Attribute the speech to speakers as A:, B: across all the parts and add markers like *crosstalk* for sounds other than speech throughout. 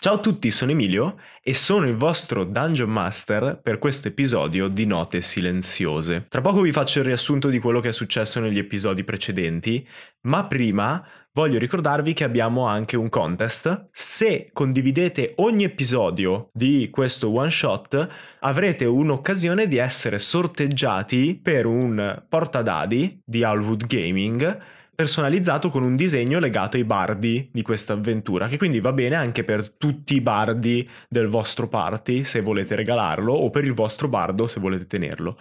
A: Ciao a tutti, sono Emilio e sono il vostro Dungeon Master per questo episodio di Note Silenziose. Tra poco vi faccio il riassunto di quello che è successo negli episodi precedenti, ma prima voglio ricordarvi che abbiamo anche un contest. Se condividete ogni episodio di questo one shot, avrete un'occasione di essere sorteggiati per un portadadi di Alwood Gaming personalizzato con un disegno legato ai bardi di questa avventura, che quindi va bene anche per tutti i bardi del vostro party se volete regalarlo o per il vostro bardo se volete tenerlo.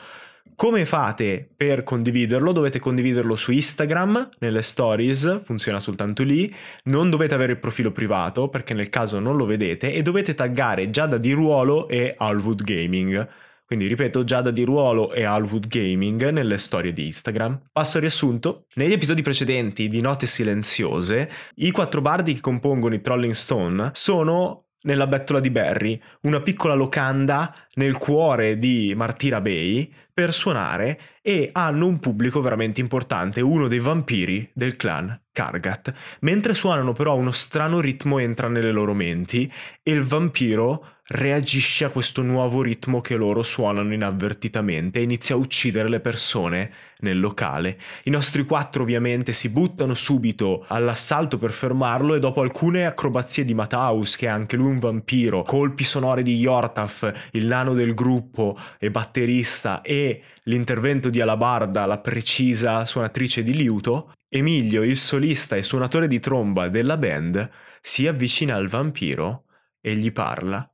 A: Come fate per condividerlo? Dovete condividerlo su Instagram, nelle stories, funziona soltanto lì, non dovete avere il profilo privato perché nel caso non lo vedete e dovete taggare Giada di Ruolo e Alwood Gaming quindi ripeto, Giada di Ruolo e Alwood Gaming nelle storie di Instagram. Passo al riassunto. Negli episodi precedenti di Note Silenziose, i quattro bardi che compongono i Trolling Stone sono nella bettola di Barry, una piccola locanda nel cuore di Martira Bay per suonare e hanno un pubblico veramente importante, uno dei vampiri del clan Kargat. Mentre suonano però uno strano ritmo entra nelle loro menti e il vampiro reagisce a questo nuovo ritmo che loro suonano inavvertitamente e inizia a uccidere le persone nel locale. I nostri quattro ovviamente si buttano subito all'assalto per fermarlo e dopo alcune acrobazie di Mataus, che è anche lui un vampiro, colpi sonori di Yortaf, il nano del gruppo e batterista e l'intervento di Alabarda, la precisa suonatrice di liuto, Emilio, il solista e suonatore di tromba della band, si avvicina al vampiro e gli parla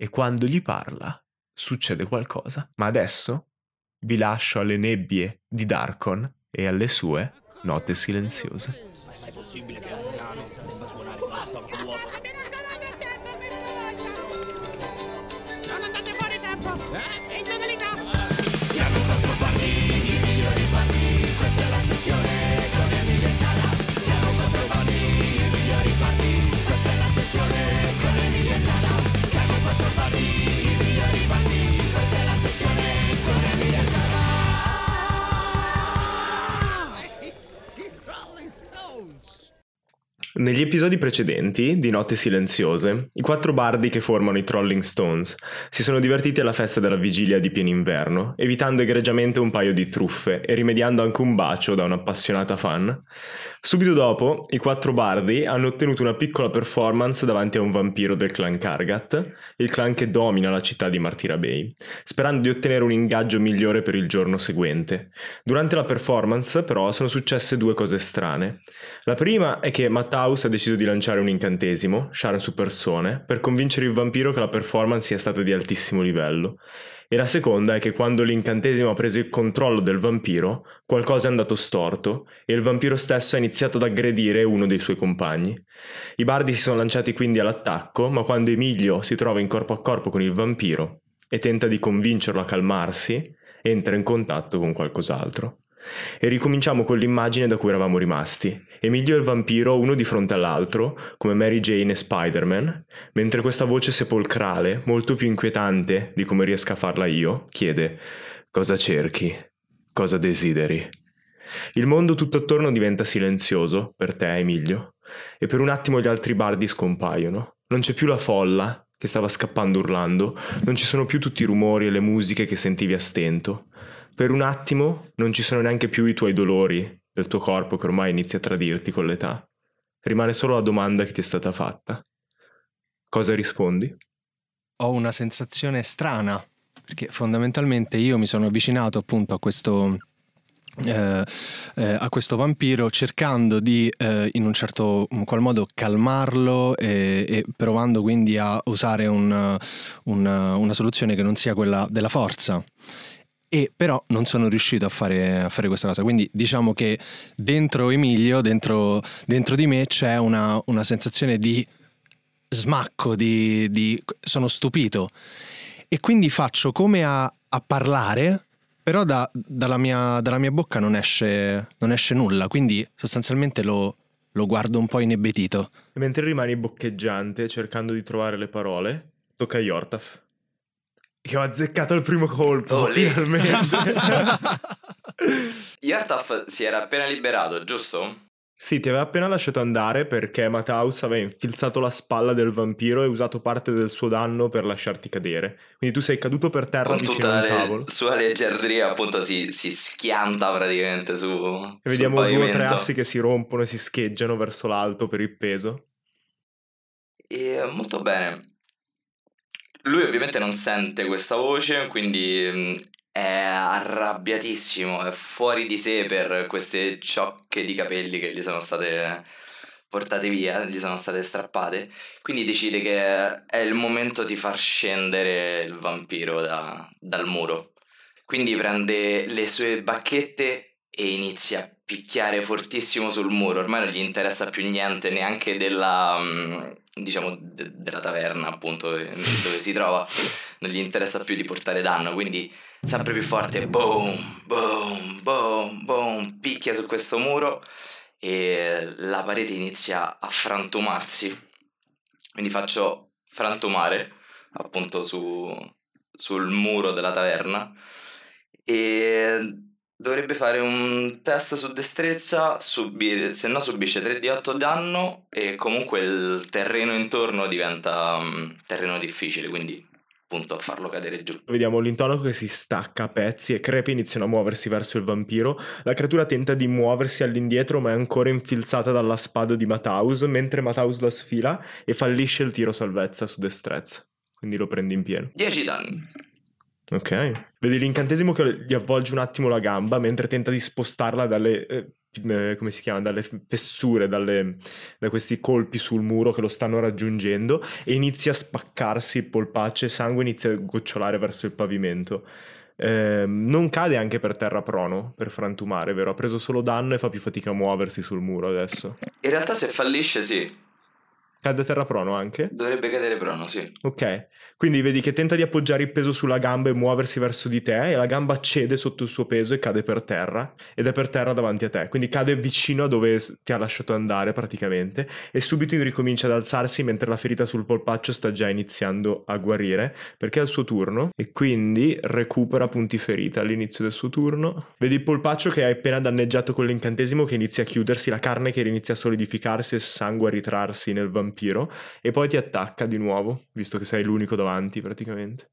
A: e quando gli parla succede qualcosa. Ma adesso vi lascio alle nebbie di Darkon e alle sue note silenziose.
B: Ma è mai possibile che
A: Negli episodi precedenti di Note Silenziose, i quattro bardi che formano i Trolling Stones si sono divertiti alla festa della vigilia di pieno inverno, evitando egregiamente un paio di truffe e rimediando anche un bacio da un'appassionata fan. Subito dopo, i quattro bardi hanno ottenuto una piccola performance davanti a un vampiro del clan Kargat, il clan che domina la città di Martira Bay, sperando di ottenere un ingaggio migliore per il giorno seguente. Durante la performance, però, sono successe due cose strane. La prima è che Matthaus ha deciso di lanciare un incantesimo, Share su persone, per convincere il vampiro che la performance sia stata di altissimo livello. E la seconda è che quando l'incantesimo ha preso il controllo del vampiro, qualcosa è andato storto e il vampiro stesso ha iniziato ad aggredire uno dei suoi compagni. I bardi si sono lanciati quindi all'attacco, ma quando Emilio si trova in corpo a corpo con il vampiro e tenta di convincerlo a calmarsi, entra in contatto con qualcos'altro. E ricominciamo con l'immagine da cui eravamo rimasti. Emilio e il vampiro uno di fronte all'altro, come Mary Jane e Spider-Man, mentre questa voce sepolcrale, molto più inquietante di come riesca a farla io, chiede Cosa cerchi? Cosa desideri? Il mondo tutto attorno diventa silenzioso, per te Emilio, e per un attimo gli altri bardi scompaiono. Non c'è più la folla che stava scappando urlando, non ci sono più tutti i rumori e le musiche che sentivi a stento. Per un attimo non ci sono neanche più i tuoi dolori del tuo corpo che ormai inizia a tradirti con l'età. Rimane solo la domanda che ti è stata fatta. Cosa rispondi?
C: ho una sensazione strana, perché fondamentalmente io mi sono avvicinato appunto a questo, eh, eh, a questo vampiro cercando di eh, in un certo in qual modo calmarlo e, e provando quindi a usare un- un- una soluzione che non sia quella della forza. E però non sono riuscito a fare, a fare questa cosa. Quindi diciamo che dentro Emilio, dentro, dentro di me c'è una, una sensazione di smacco, di, di- sono stupito. E quindi faccio come a, a parlare, però da- dalla, mia, dalla mia bocca non esce, non esce nulla. Quindi sostanzialmente lo, lo guardo un po' inebetito.
A: Mentre rimani boccheggiante cercando di trovare le parole, tocca a Yortaf. Che ho azzeccato il primo colpo,
D: Oh,
A: finalmente. *laughs*
D: Yartaf si era appena liberato, giusto?
A: Sì, ti aveva appena lasciato andare perché Mataus aveva infilzato la spalla del vampiro e usato parte del suo danno per lasciarti cadere. Quindi tu sei caduto per terra
D: Con
A: vicino
D: tutta
A: a un
D: la
A: tavolo.
D: sua leggiadria appunto si, si schianta praticamente su
A: E vediamo due o tre assi che si rompono e si scheggiano verso l'alto per il peso.
D: E molto bene. Lui ovviamente non sente questa voce, quindi mh, è arrabbiatissimo, è fuori di sé per queste ciocche di capelli che gli sono state portate via, gli sono state strappate. Quindi decide che è il momento di far scendere il vampiro da- dal muro. Quindi prende le sue bacchette e inizia a picchiare fortissimo sul muro. Ormai non gli interessa più niente neanche della, mm, diciamo, de- della taverna, appunto, dove dove si trova. Non gli interessa più di portare danno, quindi sempre più forte. Boom, boom, boom, boom. Picchia su questo muro e la parete inizia a frantumarsi. Quindi faccio frantumare appunto su, sul muro della taverna e dovrebbe fare un test su destrezza, subire, se no subisce 3 di 8 danno e comunque il terreno intorno diventa mm, terreno difficile, quindi appunto a farlo cadere giù.
A: Vediamo l'intonaco che si stacca a pezzi e crepi iniziano a muoversi verso il vampiro. La creatura tenta di muoversi all'indietro ma è ancora infilzata dalla spada di Mataus, mentre Mataus la sfila e fallisce il tiro salvezza su destrezza. Quindi lo prendi in pieno.
D: 10 danni.
A: Ok. Vedi l'incantesimo che gli avvolge un attimo la gamba mentre tenta di spostarla dalle... eh, eh, come si chiama? Dalle fessure, dalle- da questi colpi sul muro che lo stanno raggiungendo e inizia a spaccarsi il polpaccio e sangue inizia a gocciolare verso il pavimento. Ehm, non cade anche per terra prono per frantumare, vero? Ha preso solo danno e fa più fatica a muoversi sul muro adesso.
D: In realtà se fallisce sì,
A: Cade a terra prono anche?
D: dovrebbe cadere prono, sì.
A: Ok, quindi vedi che tenta di appoggiare il peso sulla gamba e muoversi verso di te e la gamba cede sotto il suo peso e cade per terra ed è per terra davanti a te, quindi cade vicino a dove ti ha lasciato andare praticamente e subito ricomincia ad alzarsi mentre la ferita sul polpaccio sta già iniziando a guarire perché è il suo turno e quindi recupera punti ferita all'inizio del suo turno. Vedi il polpaccio che hai appena danneggiato con l'incantesimo che inizia a chiudersi, la carne che inizia a solidificarsi e il sangue a ritrarsi nel vampiro e poi ti attacca di nuovo, visto che sei l'unico davanti praticamente.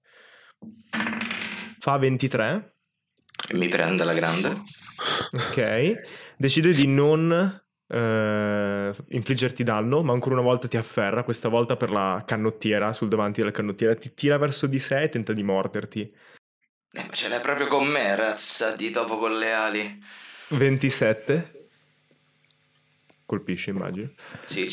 A: Fa 23,
D: E mi prende la grande.
A: ok. Decide di non eh, infliggerti danno, ma ancora una volta ti afferra, questa volta per la canottiera, sul davanti della canottiera, ti tira verso di sé e tenta di morderti.
D: Eh, ma ce l'hai proprio con me, razza di topo con le ali.
A: 27. Colpisce, immagino.
D: Sì.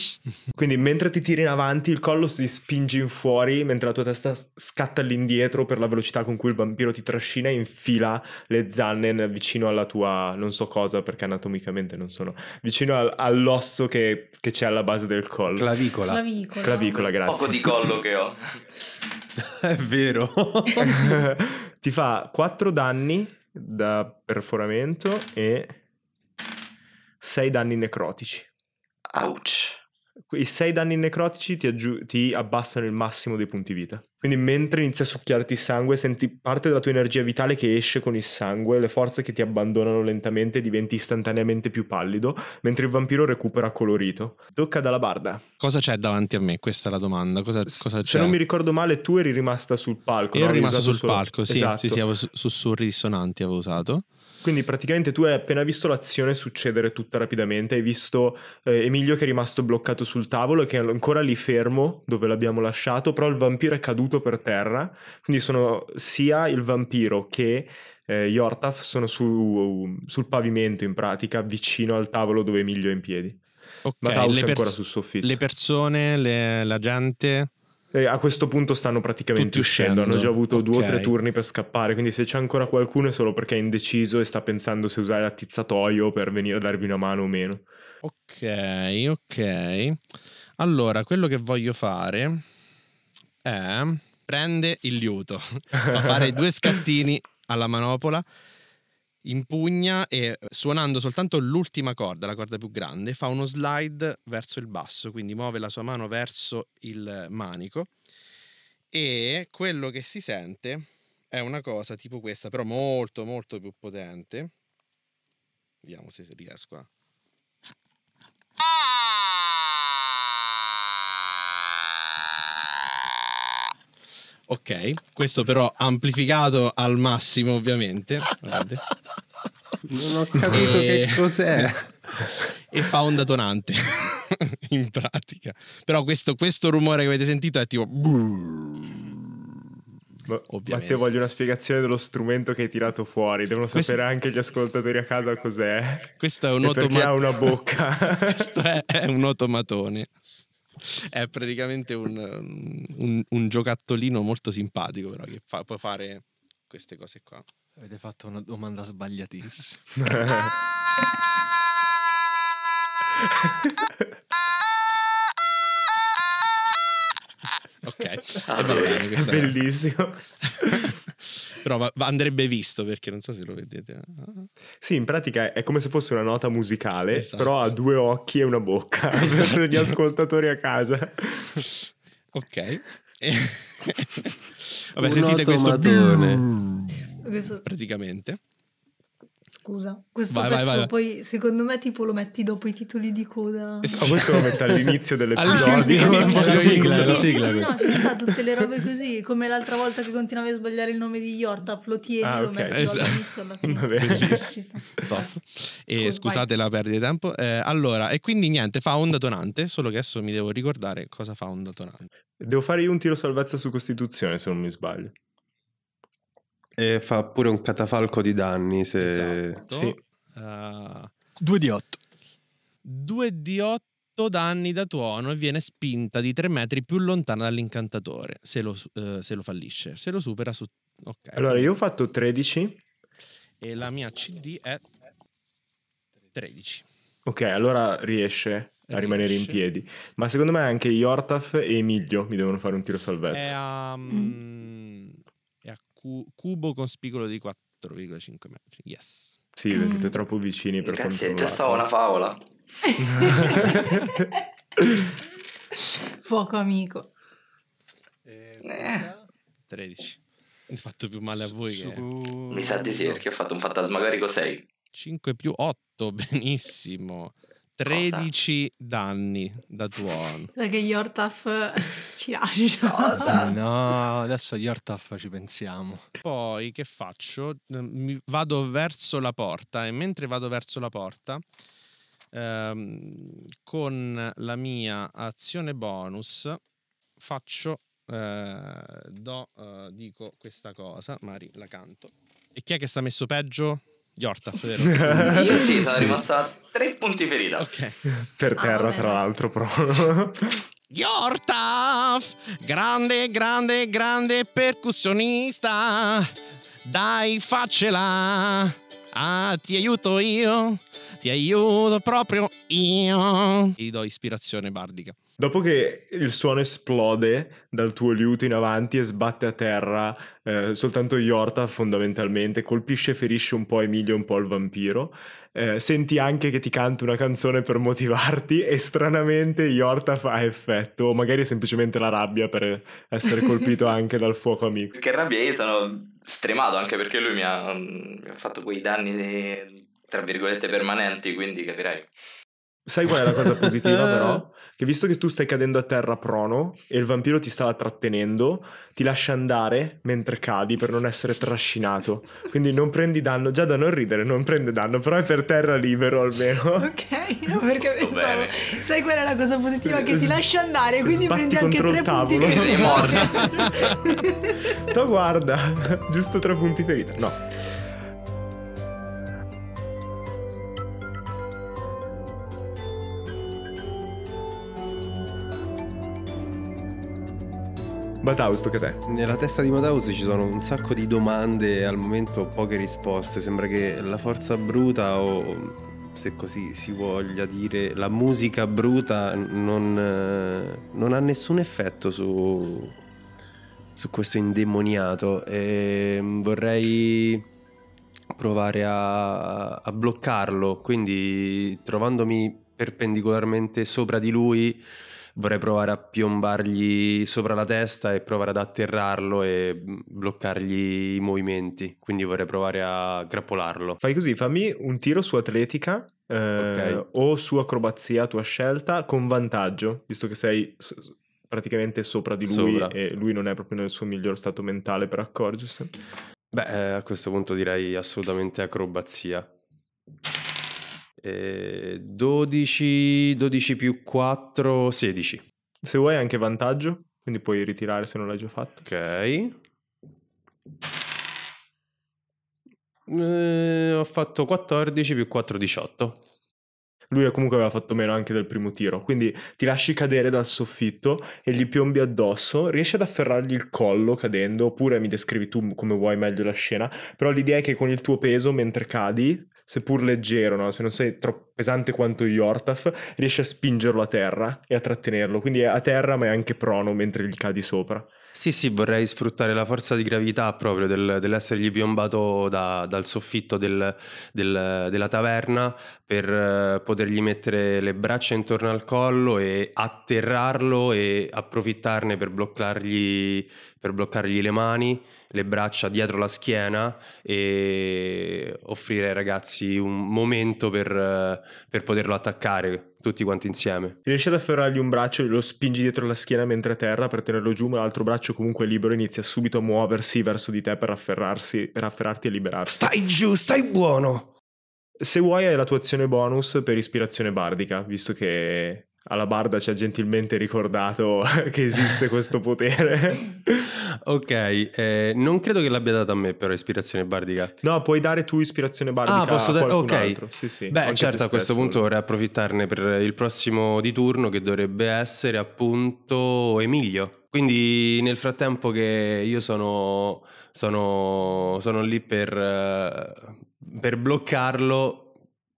A: Quindi mentre ti tiri in avanti il collo si spinge in fuori mentre la tua testa scatta all'indietro per la velocità con cui il vampiro ti trascina e infila le zanne vicino alla tua non so cosa perché anatomicamente non sono vicino al- all'osso che, che c'è alla base del collo
E: Clavicola.
F: Clavicola.
A: clavicola grazie
D: Poco di collo che ho. *laughs*
E: È vero. *laughs*
A: ti fa 4 danni da perforamento e 6 danni necrotici
D: Ouch.
A: I 6 danni necrotici ti, aggiu- ti abbassano il massimo dei punti vita. Quindi mentre inizia a succhiarti sangue, senti parte della tua energia vitale che esce con il sangue, le forze che ti abbandonano lentamente diventi istantaneamente più pallido, mentre il vampiro recupera colorito. Tocca dalla barda.
C: Cosa c'è davanti a me? Questa è la domanda. Cosa, cosa c'è?
A: Se non mi ricordo male, tu eri rimasta sul palco.
C: Io
A: no?
C: ero rimasto
A: usato
C: sul
A: solo-
C: palco, sì,
A: Esatto.
C: sì, sì, avevo su- sussurri dissonanti avevo usato.
A: Quindi praticamente tu hai appena visto l'azione succedere tutta rapidamente, hai visto eh, Emilio che è rimasto bloccato sul tavolo e che è ancora lì fermo dove l'abbiamo lasciato, però il vampiro è caduto per terra, quindi sono sia il vampiro che eh, Yortaf sono su- sul pavimento in pratica, vicino al tavolo dove Emilio è in piedi.
C: Ok,
A: Mataus
C: le,
A: è ancora sul soffitto.
C: le persone, le- la gente...
A: A questo punto stanno praticamente
C: Tutti
A: uscendo.
C: uscendo.
A: Hanno già avuto due o tre turni per scappare. Quindi, se c'è ancora qualcuno è solo perché è indeciso e sta pensando se usare l'attizzatoio per venire a darvi una mano o meno.
C: Ok, ok. Allora, quello che voglio fare è prende il liuto, *laughs* fa fare due scattini alla manopola, impugna e suonando soltanto l'ultima corda, la corda più grande, fa uno slide verso il basso, quindi muove la sua mano verso il manico e quello che si sente è una cosa tipo questa, però molto molto più potente. Vediamo se riesco a
G: Ok, questo però amplificato al massimo ovviamente. Guardate.
E: Non ho capito
G: E-
E: che cos'è. *laughs*
G: e fa onda tonante *laughs* in pratica. Però questo, questo rumore che avete sentito è tipo...
A: Ma,
G: Ovviamente.
A: Matteo, voglio una spiegazione dello strumento che hai tirato fuori. Devono
G: Questo-
A: sapere anche gli ascoltatori a casa cos'è.
G: Questo è un
A: E perché
G: automa-
A: ha una bocca. *laughs*
G: questo è, è un automatone. *laughs* È praticamente un, un- un giocattolino molto simpatico, però che fa- può fare queste cose qua.
C: Avete fatto una domanda sbagliatissima. *laughs* *laughs*
G: Ok, *laughs*
D: Ah,
G: bene, è-
A: Bellissimo. *laughs*
G: però va- va- andrebbe visto perché non so se lo vedete.
A: Sì, in pratica è come se fosse una nota musicale,
G: Esatto.
A: però ha due occhi e una bocca *laughs*
G: Esatto.
A: per gli ascoltatori a casa.
G: Ok. Vabbè,
E: Un
G: sentite questo.
H: Questo-
G: praticamente.
H: Scusa, questo
G: Vai,
H: pezzo
G: vai, vai.
H: poi secondo me tipo lo metti dopo i titoli di coda.
G: Eh sì.
A: Ma questo lo mette all'inizio dell'episodio.
G: All'inizio,
C: la sigla,
H: sì,
C: la
H: sì,
C: sigla
H: sì,
C: quella.
H: no, ci sta tutte le robe così, come l'altra volta che continuavi a sbagliare il nome di Yortaf, lo tieni,
A: Ah,
H: lo
A: ok.
H: metti
G: Esatto.
H: dall'inizio alla fine.
A: Va bene.
G: Bellissimo. *laughs*
H: Ci sta.
G: E
H: Scusa,
G: scusate la perdita di tempo. Eh, allora, e quindi niente, fa onda tonante, solo che adesso mi devo ricordare cosa fa onda tonante.
A: Devo fare io un tiro salvezza su Costituzione, se non mi sbaglio.
E: E fa pure un catafalco di danni se...
G: Esatto.
A: Sì.
G: Uh,
C: 2 di 8.
G: 2 di 8 danni da tuono e viene spinta di 3 metri più lontana dall'incantatore se lo, eh, se lo fallisce. Se lo supera su... Ok.
A: Allora, io ho fatto 13.
G: E la mia CD è 13.
A: Ok, allora riesce a rimanere in piedi. Ma secondo me anche Yortaf e Emilio mi devono fare un tiro
G: È
A: salvezza.
G: mm, è a cu- cubo con spigolo di 4,5 metri. Yes.
A: Sì,
H: Mm.
A: siete troppo vicini per
D: Grazie, già stava una favola. *laughs*
H: Fuoco amico.
D: Eh.
G: 13. Ho fatto più male a voi che...
D: Mi sa di sì, perché ho fatto un fantasmagorico 6.
G: 5 più 8, *laughs* benissimo. 13 danni da tuono. *laughs*
H: Sai che Yortaf *laughs* ci lascia.
D: Cosa? *laughs*
C: No, adesso Yortaf ci pensiamo.
G: Poi che faccio? Eh, Mi vado verso la porta e mentre vado verso la porta, ehm, con la mia azione bonus, faccio, eh, do, eh, dico questa cosa, Mari la canto. E chi è che sta messo peggio? Yortaf, *laughs* vero?
D: Io sì, sono rimasta a 3 punti ferita.
G: ok.
A: per
H: Ah,
A: terra,
H: vabbè,
A: tra l'altro, proprio. *laughs*
G: Yortaf, grande, grande, grande percussionista. Dai, faccela. Ah, ti aiuto io. Ti aiuto proprio io. Ti do ispirazione bardica.
A: Dopo che il suono esplode dal tuo liuto in avanti e sbatte a terra eh, soltanto Yorta fondamentalmente, colpisce e ferisce un po' Emilio un po' il vampiro, eh, senti anche che ti canta una canzone per motivarti e stranamente Yorta fa effetto, o magari è semplicemente la rabbia per essere colpito *laughs* anche dal fuoco amico.
D: Che rabbia, io sono stremato anche perché lui mi ha, mi ha fatto quei danni, eh, tra virgolette, permanenti, quindi capirai.
A: Sai qual è la cosa positiva però? *laughs* Che visto che tu stai cadendo a terra prono e il vampiro ti stava trattenendo, ti lascia andare mentre cadi per non essere trascinato. Quindi non prendi danno, già da non ridere, non prende danno, però è per terra libero almeno. *laughs*
H: Ok, no, perché
D: Molto
H: pensavo,
D: bene.
H: sai qual è la cosa positiva che ti
A: S-
H: lascia andare, quindi prendi anche tre punti ferita.
D: Sei
A: Ma *laughs* guarda, giusto tre punti ferita. No. Bataus, tocca a te.
E: Nella testa di Madaus ci sono un sacco di domande e al momento poche risposte. Sembra che la forza bruta o se così si voglia dire la musica bruta non, non ha nessun effetto su, su questo indemoniato e vorrei provare a, a bloccarlo. Quindi trovandomi perpendicolarmente sopra di lui vorrei provare a piombargli sopra la testa e provare ad atterrarlo e bloccargli i movimenti. Quindi vorrei provare a grappolarlo.
A: Fai così, fammi un tiro su atletica eh,
E: Ok.
A: o su acrobazia a tua scelta con vantaggio, visto che sei praticamente sopra di lui
E: Sopra.
A: e lui non è proprio nel suo miglior stato mentale per accorgersene.
E: Beh, eh, a questo punto direi assolutamente acrobazia. Eh, 12, 12 più 4, 16.
A: Se vuoi anche vantaggio, quindi puoi ritirare se non l'hai già fatto.
E: Ok. Eh, ho fatto 14 più 4, 18.
A: Lui comunque aveva fatto meno anche del primo tiro, quindi ti lasci cadere dal soffitto e gli piombi addosso, riesci ad afferrargli il collo cadendo, oppure mi descrivi tu come vuoi meglio la scena, però l'idea è che con il tuo peso mentre cadi, seppur leggero, no? se non sei troppo pesante quanto Yortaf, riesci a spingerlo a terra e a trattenerlo, quindi è a terra ma è anche prono mentre gli cadi sopra.
E: Sì, sì, vorrei sfruttare la forza di gravità proprio del- dell'essergli piombato da- dal soffitto del- del- della taverna per eh, potergli mettere le braccia intorno al collo e atterrarlo e approfittarne per bloccargli, per bloccargli le mani, le braccia dietro la schiena e offrire ai ragazzi un momento per, eh, per poterlo attaccare tutti quanti insieme.
A: Riesci ad afferrargli un braccio, lo spingi dietro la schiena mentre è a terra per tenerlo giù, ma l'altro braccio comunque libero inizia subito a muoversi verso di te per afferrarsi, per afferrarti e liberarsi.
E: Stai giù, stai buono!
A: Se vuoi hai la tua azione bonus per ispirazione bardica, visto che alla barda ci ha gentilmente ricordato *laughs* che esiste questo potere.
E: Ok, eh, non credo che l'abbia data a me però ispirazione bardica.
A: No, puoi dare tu ispirazione bardica
E: Ah, posso
A: a
E: dare-
A: qualcun
E: ok.
A: altro. Sì, sì,
E: Beh, certo, a questo punto vorrei approfittarne per il prossimo di turno che dovrebbe essere appunto Emilio. Quindi nel frattempo che io sono, sono, sono lì per, eh, per bloccarlo,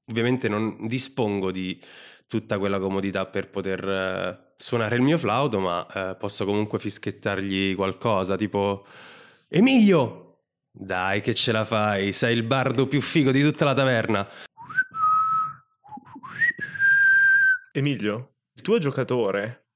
E: ovviamente non dispongo di tutta quella comodità per poter eh, suonare il mio flauto, ma eh, posso comunque fischettargli qualcosa, tipo Emilio! Dai che ce la fai, sei il bardo più figo di tutta la taverna.
A: Emilio, il tuo giocatore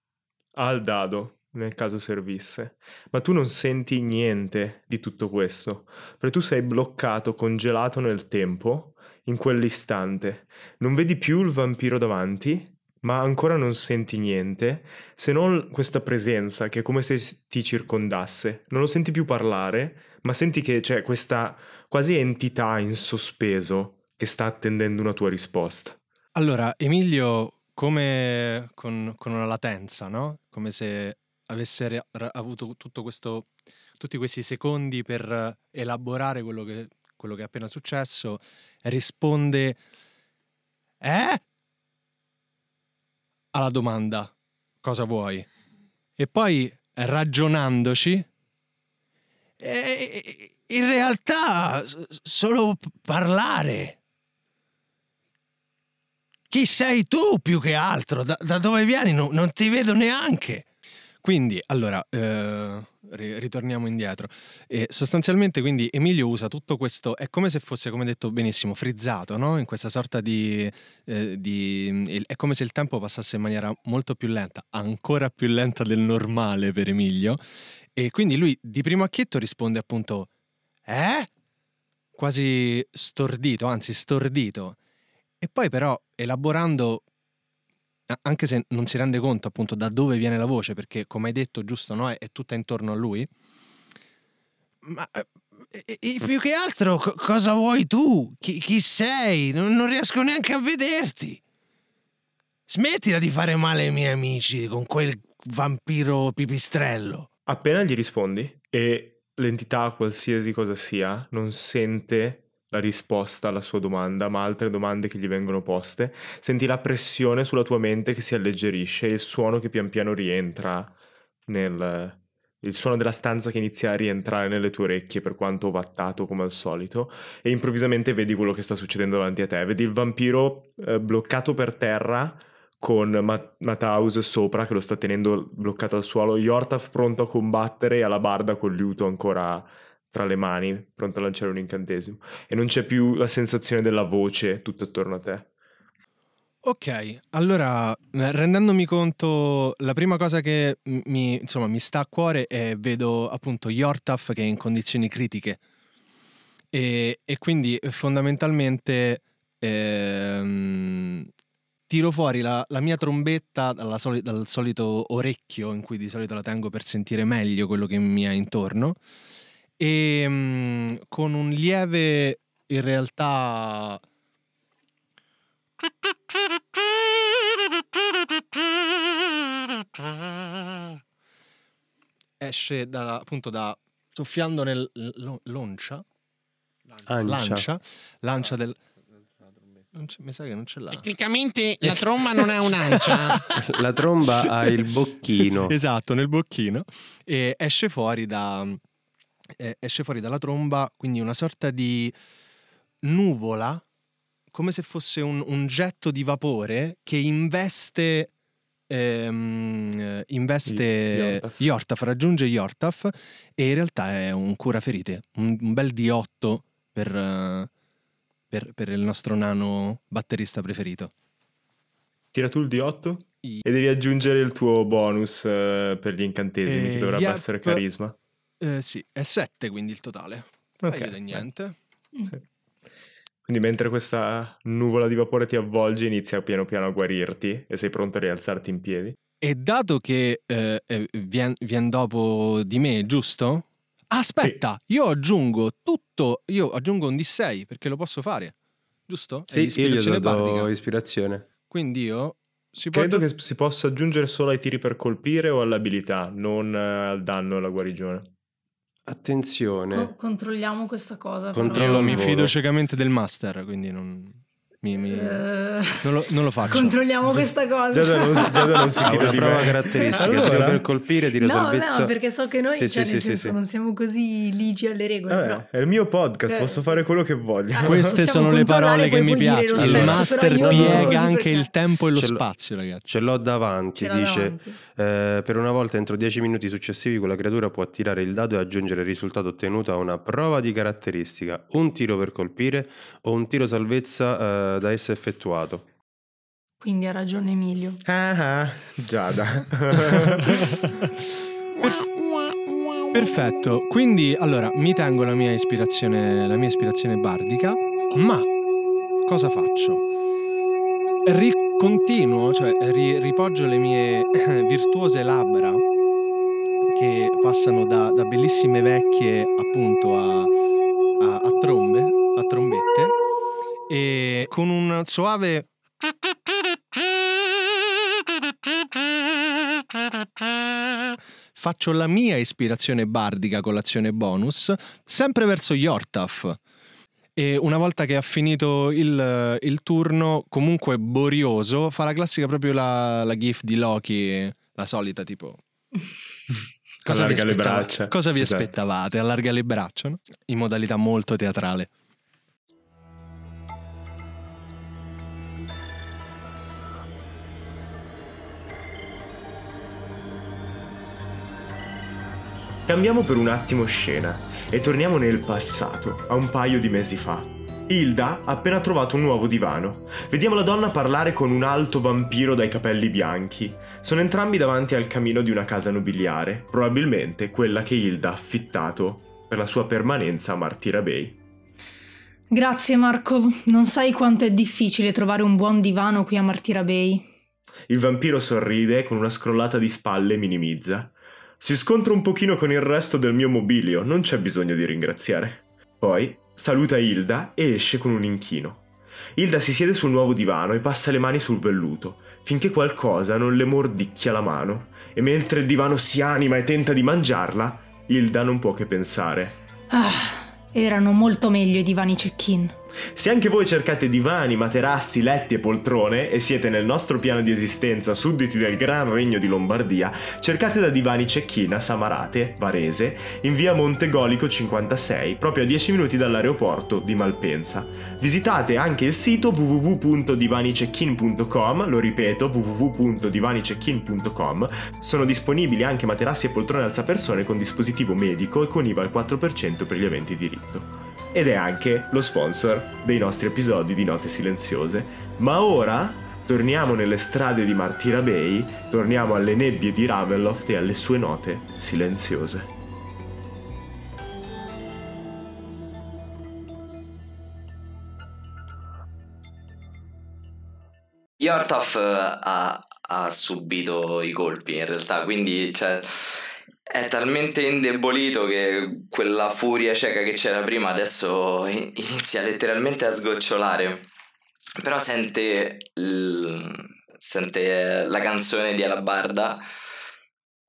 A: ha il dado nel caso servisse, ma tu non senti niente di tutto questo, perché tu sei bloccato, congelato nel tempo, in quell'istante. Non vedi più il vampiro davanti, ma ancora non senti niente, se non questa presenza che è come se ti circondasse. Non lo senti più parlare, ma senti che c'è questa quasi entità in sospeso che sta attendendo una tua risposta.
C: Allora, Emilio, come con, con una latenza, no? Come se avesse re- avuto tutto questo, tutti questi secondi per elaborare quello che, quello che è appena successo, risponde Eh? Alla domanda cosa vuoi? E poi ragionandoci "Eh, in realtà solo parlare. Chi sei tu più che altro? Da, da dove vieni? No- non ti vedo neanche. Quindi, allora, eh, ri- ritorniamo indietro. E sostanzialmente, quindi, Emilio usa tutto questo, è come se fosse, come detto benissimo, frizzato, no? In questa sorta di... eh, di- il- è come se il tempo passasse in maniera molto più lenta, ancora più lenta del normale per Emilio. E quindi lui di primo acchietto risponde appunto, eh? Quasi stordito, anzi stordito. E poi però elaborando, anche se non si rende conto appunto da dove viene la voce, perché come hai detto giusto, no, è, tutta intorno a lui, ma eh, e- e più che altro co- cosa vuoi tu? Chi, chi sei? Non, non riesco neanche a vederti. Smettila di fare male ai miei amici con quel vampiro pipistrello.
A: Appena gli rispondi e l'entità, qualsiasi cosa sia, non sente la risposta alla sua domanda, ma altre domande che gli vengono poste, senti la pressione sulla tua mente che si alleggerisce e il suono che pian piano rientra nel... il suono della stanza che inizia a rientrare nelle tue orecchie per quanto ovattato come al solito e improvvisamente vedi quello che sta succedendo davanti a te. Vedi il vampiro eh, bloccato per terra con Ma- Mataus sopra che lo sta tenendo bloccato al suolo, Yortaf pronto a combattere e alla barda col liuto ancora tra le mani, pronto a lanciare un incantesimo. E non c'è più la sensazione della voce tutto attorno a te.
C: Ok, allora eh, rendendomi conto, la prima cosa che mi, insomma, mi sta a cuore è vedo appunto Yortaf che è in condizioni critiche e, e quindi fondamentalmente ehm, tiro fuori la, la mia trombetta soli- dal solito orecchio in cui di solito la tengo per sentire meglio quello che mi è intorno e mm, con un lieve in realtà esce da, appunto da soffiando nel lo- loncia
E: Ancia.
C: lancia lancia del non c'è- mi sa che non ce l'ha
F: Tecnicamente la
C: Es-
F: tromba non ha un'ancia. *laughs*
E: La tromba ha il bocchino.
C: esatto nel bocchino e esce fuori da eh, esce fuori dalla tromba quindi una sorta di nuvola come se fosse un, un getto di vapore che investe ehm, eh, investe
E: Yortaf.
C: Raggiunge Yortaf e in realtà è un curaferite un, un bel D8 per, per, per il nostro nano batterista preferito
A: Tira tu il D8
C: I-
A: e devi aggiungere il tuo bonus eh, per gli incantesimi,
C: Eh,
A: che dovrebbe
C: yep.
A: essere carisma.
C: Eh, sì è 7 quindi il totale
A: Ok,
C: di niente
A: Quindi mentre questa nuvola di vapore ti avvolge, inizia piano piano a guarirti e sei pronto a rialzarti in piedi.
C: E dato che eh, viene dopo di me, giusto? Aspetta, io aggiungo tutto, io aggiungo un D6 perché lo posso fare, giusto? È
E: Sì, io gli dato
C: bardica.
E: ispirazione.
C: Quindi io
A: Credo
C: aggiung-
A: che si possa aggiungere solo ai tiri per colpire o all'abilità, non eh, al danno e alla guarigione.
E: Attenzione.
H: Co- controlliamo questa cosa.
E: Controllo
C: mi fido ciecamente del master, quindi non, mi- mi-
H: Eh,
C: non lo, non lo faccio.
H: controlliamo questa cosa.
A: Giada non, Giada non si fida
E: una
A: di
E: prova caratteristica.
A: Allora?
E: Tiro per colpire, tiro
H: no,
E: salvezza.
H: no, perché so che noi,
E: Sì,
H: cioè,
E: sì,
H: nel
E: sì,
H: senso,
E: sì.
H: non siamo così ligi alle regole,
A: Vabbè,
H: però.
A: è il mio podcast,
H: Eh,
A: posso fare quello che voglio.
H: Ah,
C: Queste sono le parole che mi piacciono. Il master piega anche
H: perché-
C: il tempo e lo spazio, ragazzi.
E: Ce l'ho davanti,
H: Ce
E: dice
H: davanti.
E: eh, per una volta entro 10 minuti successivi quella creatura può attirare il dado e aggiungere il risultato ottenuto a una prova di caratteristica, un tiro per colpire o un tiro salvezza eh, da essa effettuato.
H: Quindi ha ragione Emilio.
A: Ah, ah, Giada.
C: Perfetto, quindi allora mi tengo la mia ispirazione, la mia ispirazione bardica, ma cosa faccio? Ricontinuo, cioè ri- ripoggio le mie *clears throat* virtuose labbra che passano da, da bellissime vecchie appunto a, a- a trombe, a trombette, e con un soave faccio la mia ispirazione bardica con l'azione bonus, sempre verso Yortaf. E una volta che ha finito il, il turno, comunque borioso, fa la classica proprio la, la gif di Loki, la solita tipo... *laughs* Cosa vi,
A: Allarga le
C: aspettava-
A: braccia.
C: cosa vi
A: Esatto.
C: aspettavate? Allarga le braccia, no? In modalità molto teatrale.
A: Cambiamo per un attimo scena e torniamo nel passato, a un paio di mesi fa. Hilda ha appena trovato un nuovo divano. Vediamo la donna parlare con un alto vampiro dai capelli bianchi. Sono entrambi davanti al camino di una casa nobiliare, probabilmente quella che Hilda ha affittato per la sua permanenza a Martira Bay.
H: Grazie Marco, non sai quanto è difficile trovare un buon divano qui a Martira Bay.
A: Il vampiro sorride e con una scrollata di spalle minimizza. Si scontra un pochino con il resto del mio mobilio, non c'è bisogno di ringraziare. Poi saluta Hilda e esce con un inchino. Hilda si siede sul nuovo divano e passa le mani sul velluto, finché qualcosa non le mordicchia la mano, e mentre il divano si anima e tenta di mangiarla, Hilda non può che pensare.
H: Ah, erano molto meglio i divani check-in.
A: Se anche voi cercate divani, materassi, letti e poltrone e siete nel nostro piano di esistenza sudditi del gran regno di Lombardia, cercate da divani check-in a Samarate, Varese, in via Montegolico 56, proprio a 10 minuti dall'aeroporto di Malpensa. Visitate anche il sito www.divanicheckin.com, lo ripeto, www.divanicheckin.com. Sono disponibili anche materassi e poltrone alzapersone con dispositivo medico e con IVA al 4% per gli eventi di diritto ed è anche lo sponsor dei nostri episodi di Note Silenziose. Ma ora torniamo nelle strade di Martira Bay, torniamo alle nebbie di Ravenloft e alle sue note silenziose.
D: Yortaf ha, ha subito i colpi in realtà, quindi cioè, è talmente indebolito che quella furia cieca che c'era prima adesso in- inizia letteralmente a sgocciolare. Però sente, il- sente la canzone di Alabarda,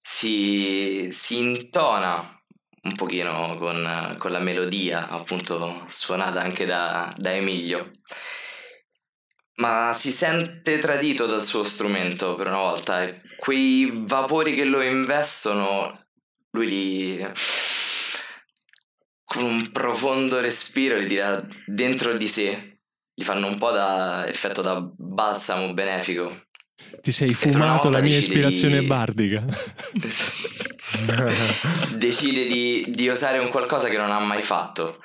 D: si, si intona un pochino con, con la melodia appunto suonata anche da, da Emilio ma si sente tradito dal suo strumento per una volta quei vapori che lo investono lui li con un profondo respiro li tira dentro di sé gli fanno un po' da effetto da balsamo benefico
C: Ti sei fumato la mia ispirazione
D: di-
C: bardica. *laughs*
D: decide di, di osare un qualcosa che non ha mai fatto.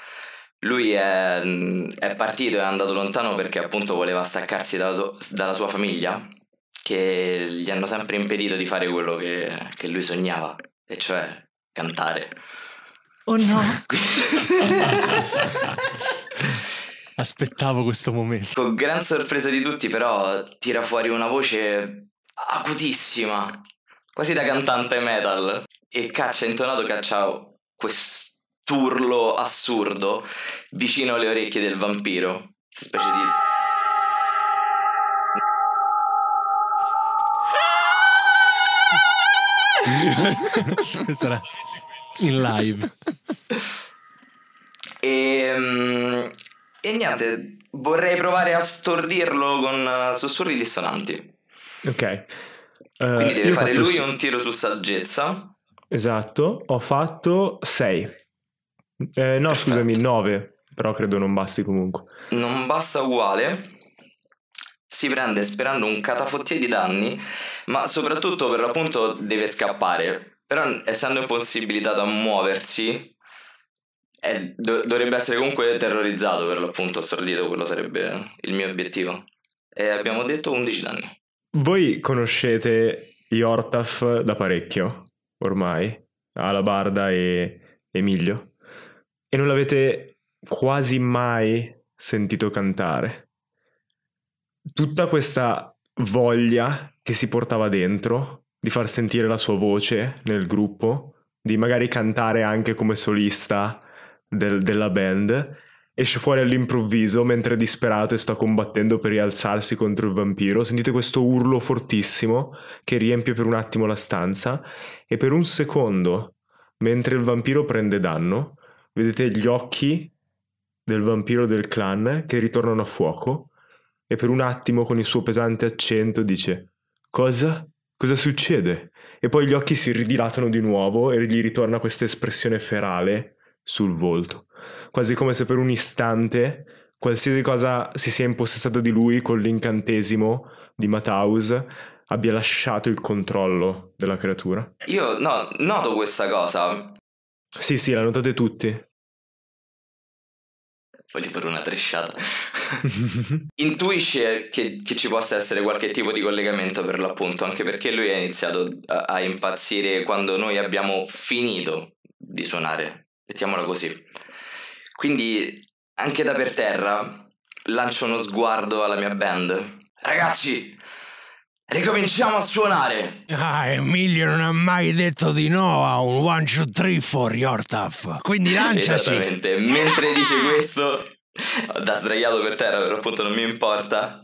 D: Lui è, è partito è andato lontano perché appunto voleva staccarsi dalla, to- dalla sua famiglia, che gli hanno sempre impedito di fare quello che, che lui sognava, e cioè cantare.
H: Oh no. *laughs* *laughs*
C: Aspettavo questo momento.
D: Con gran sorpresa di tutti, però, tira fuori una voce acutissima, quasi da cantante metal. E caccia intonato, caccia quest'urlo assurdo vicino alle orecchie del vampiro. Questa specie di. *laughs*
C: Era in live.
D: E, mm, e niente, vorrei provare a stordirlo con eh, sussurri dissonanti.
A: Ok. Eh,
D: Quindi deve fare lui
A: s-
D: un tiro su saggezza.
A: Esatto, ho fatto 6. no, scusami, 9, però credo non basti comunque.
D: Non basta uguale. Si prende sperando un catafottie di danni, ma soprattutto per l'appunto deve scappare. Però essendo impossibilitato a muoversi, è- do- dovrebbe essere comunque terrorizzato per l'appunto, stordito, quello sarebbe il mio obiettivo. E abbiamo detto 11 danni.
A: Voi conoscete Yortaf da parecchio, ormai, Alabarda e Emilio, e non l'avete quasi mai sentito cantare. Tutta questa voglia che si portava dentro di far sentire la sua voce nel gruppo, di magari cantare anche come solista del- della band, esce fuori all'improvviso mentre è disperato e sta combattendo per rialzarsi contro il vampiro. Sentite questo urlo fortissimo che riempie per un attimo la stanza e per un secondo, mentre il vampiro prende danno, vedete gli occhi del vampiro del clan che ritornano a fuoco e per un attimo con il suo pesante accento dice Cosa? Cosa succede? E poi gli occhi si ridilatano di nuovo e gli ritorna questa espressione ferale sul volto quasi come se per un istante qualsiasi cosa si sia impossessato di lui con l'incantesimo di Mataus abbia lasciato il controllo della creatura.
D: Io no, noto questa cosa.
A: Sì, sì, la notate tutti.
D: Voglio fare una tresciata. *laughs* Intuisce che, che ci possa essere qualche tipo di collegamento per l'appunto, anche perché lui ha iniziato a, a impazzire quando noi abbiamo finito di suonare, mettiamola così. Quindi anche da per terra lancio uno sguardo alla mia band. Ragazzi, ricominciamo a suonare!
I: Ah, Emilio non ha mai detto di no a un one, two, three for Yortaf. Quindi lanciaci.
D: Esattamente, mentre dice questo, da sdraiato per terra, per appunto non mi importa,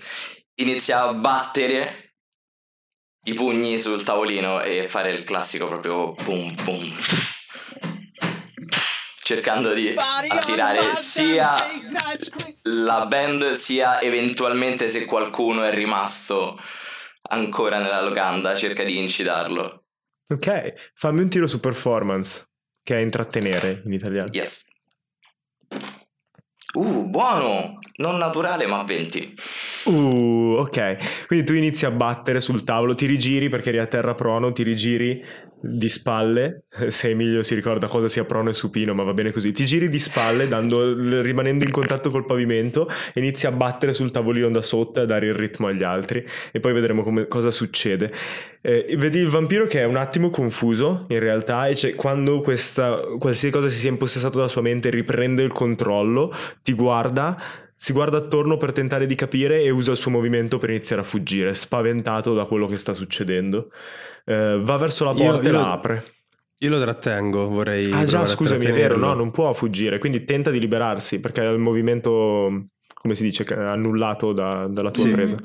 D: inizia a battere i pugni sul tavolino e fare il classico proprio pum pum. Cercando di attirare sia la band sia eventualmente se qualcuno è rimasto ancora nella locanda, cerca di incitarlo.
A: ok, fammi un tiro su performance, che è intrattenere in italiano.
D: Yes. Uh, buono! Non naturale, ma 20.
A: Uh, ok. Quindi tu inizi a battere sul tavolo, ti rigiri perché eri a terra prono, ti rigiri di spalle, *laughs* se Emilio si ricorda cosa sia prono e supino, ma va bene così, ti giri di spalle dando- rimanendo in contatto col pavimento e inizi a battere sul tavolino da sotto e a dare il ritmo agli altri e poi vedremo come- cosa succede. Eh, vedi il vampiro che è un attimo confuso in realtà e c'è- quando questa, qualsiasi cosa si sia impossessato dalla sua mente riprende il controllo, ti guarda si guarda attorno per tentare di capire e usa il suo movimento per iniziare a fuggire, spaventato da quello che sta succedendo. Eh, va verso la
E: Io-
A: porta e
E: io-
A: la apre.
E: Io lo trattengo, vorrei.
A: Ah già, scusami, è vero, no, non può fuggire, quindi tenta di liberarsi perché ha il movimento, come si dice, annullato da- dalla tua
C: Sì.
A: presa.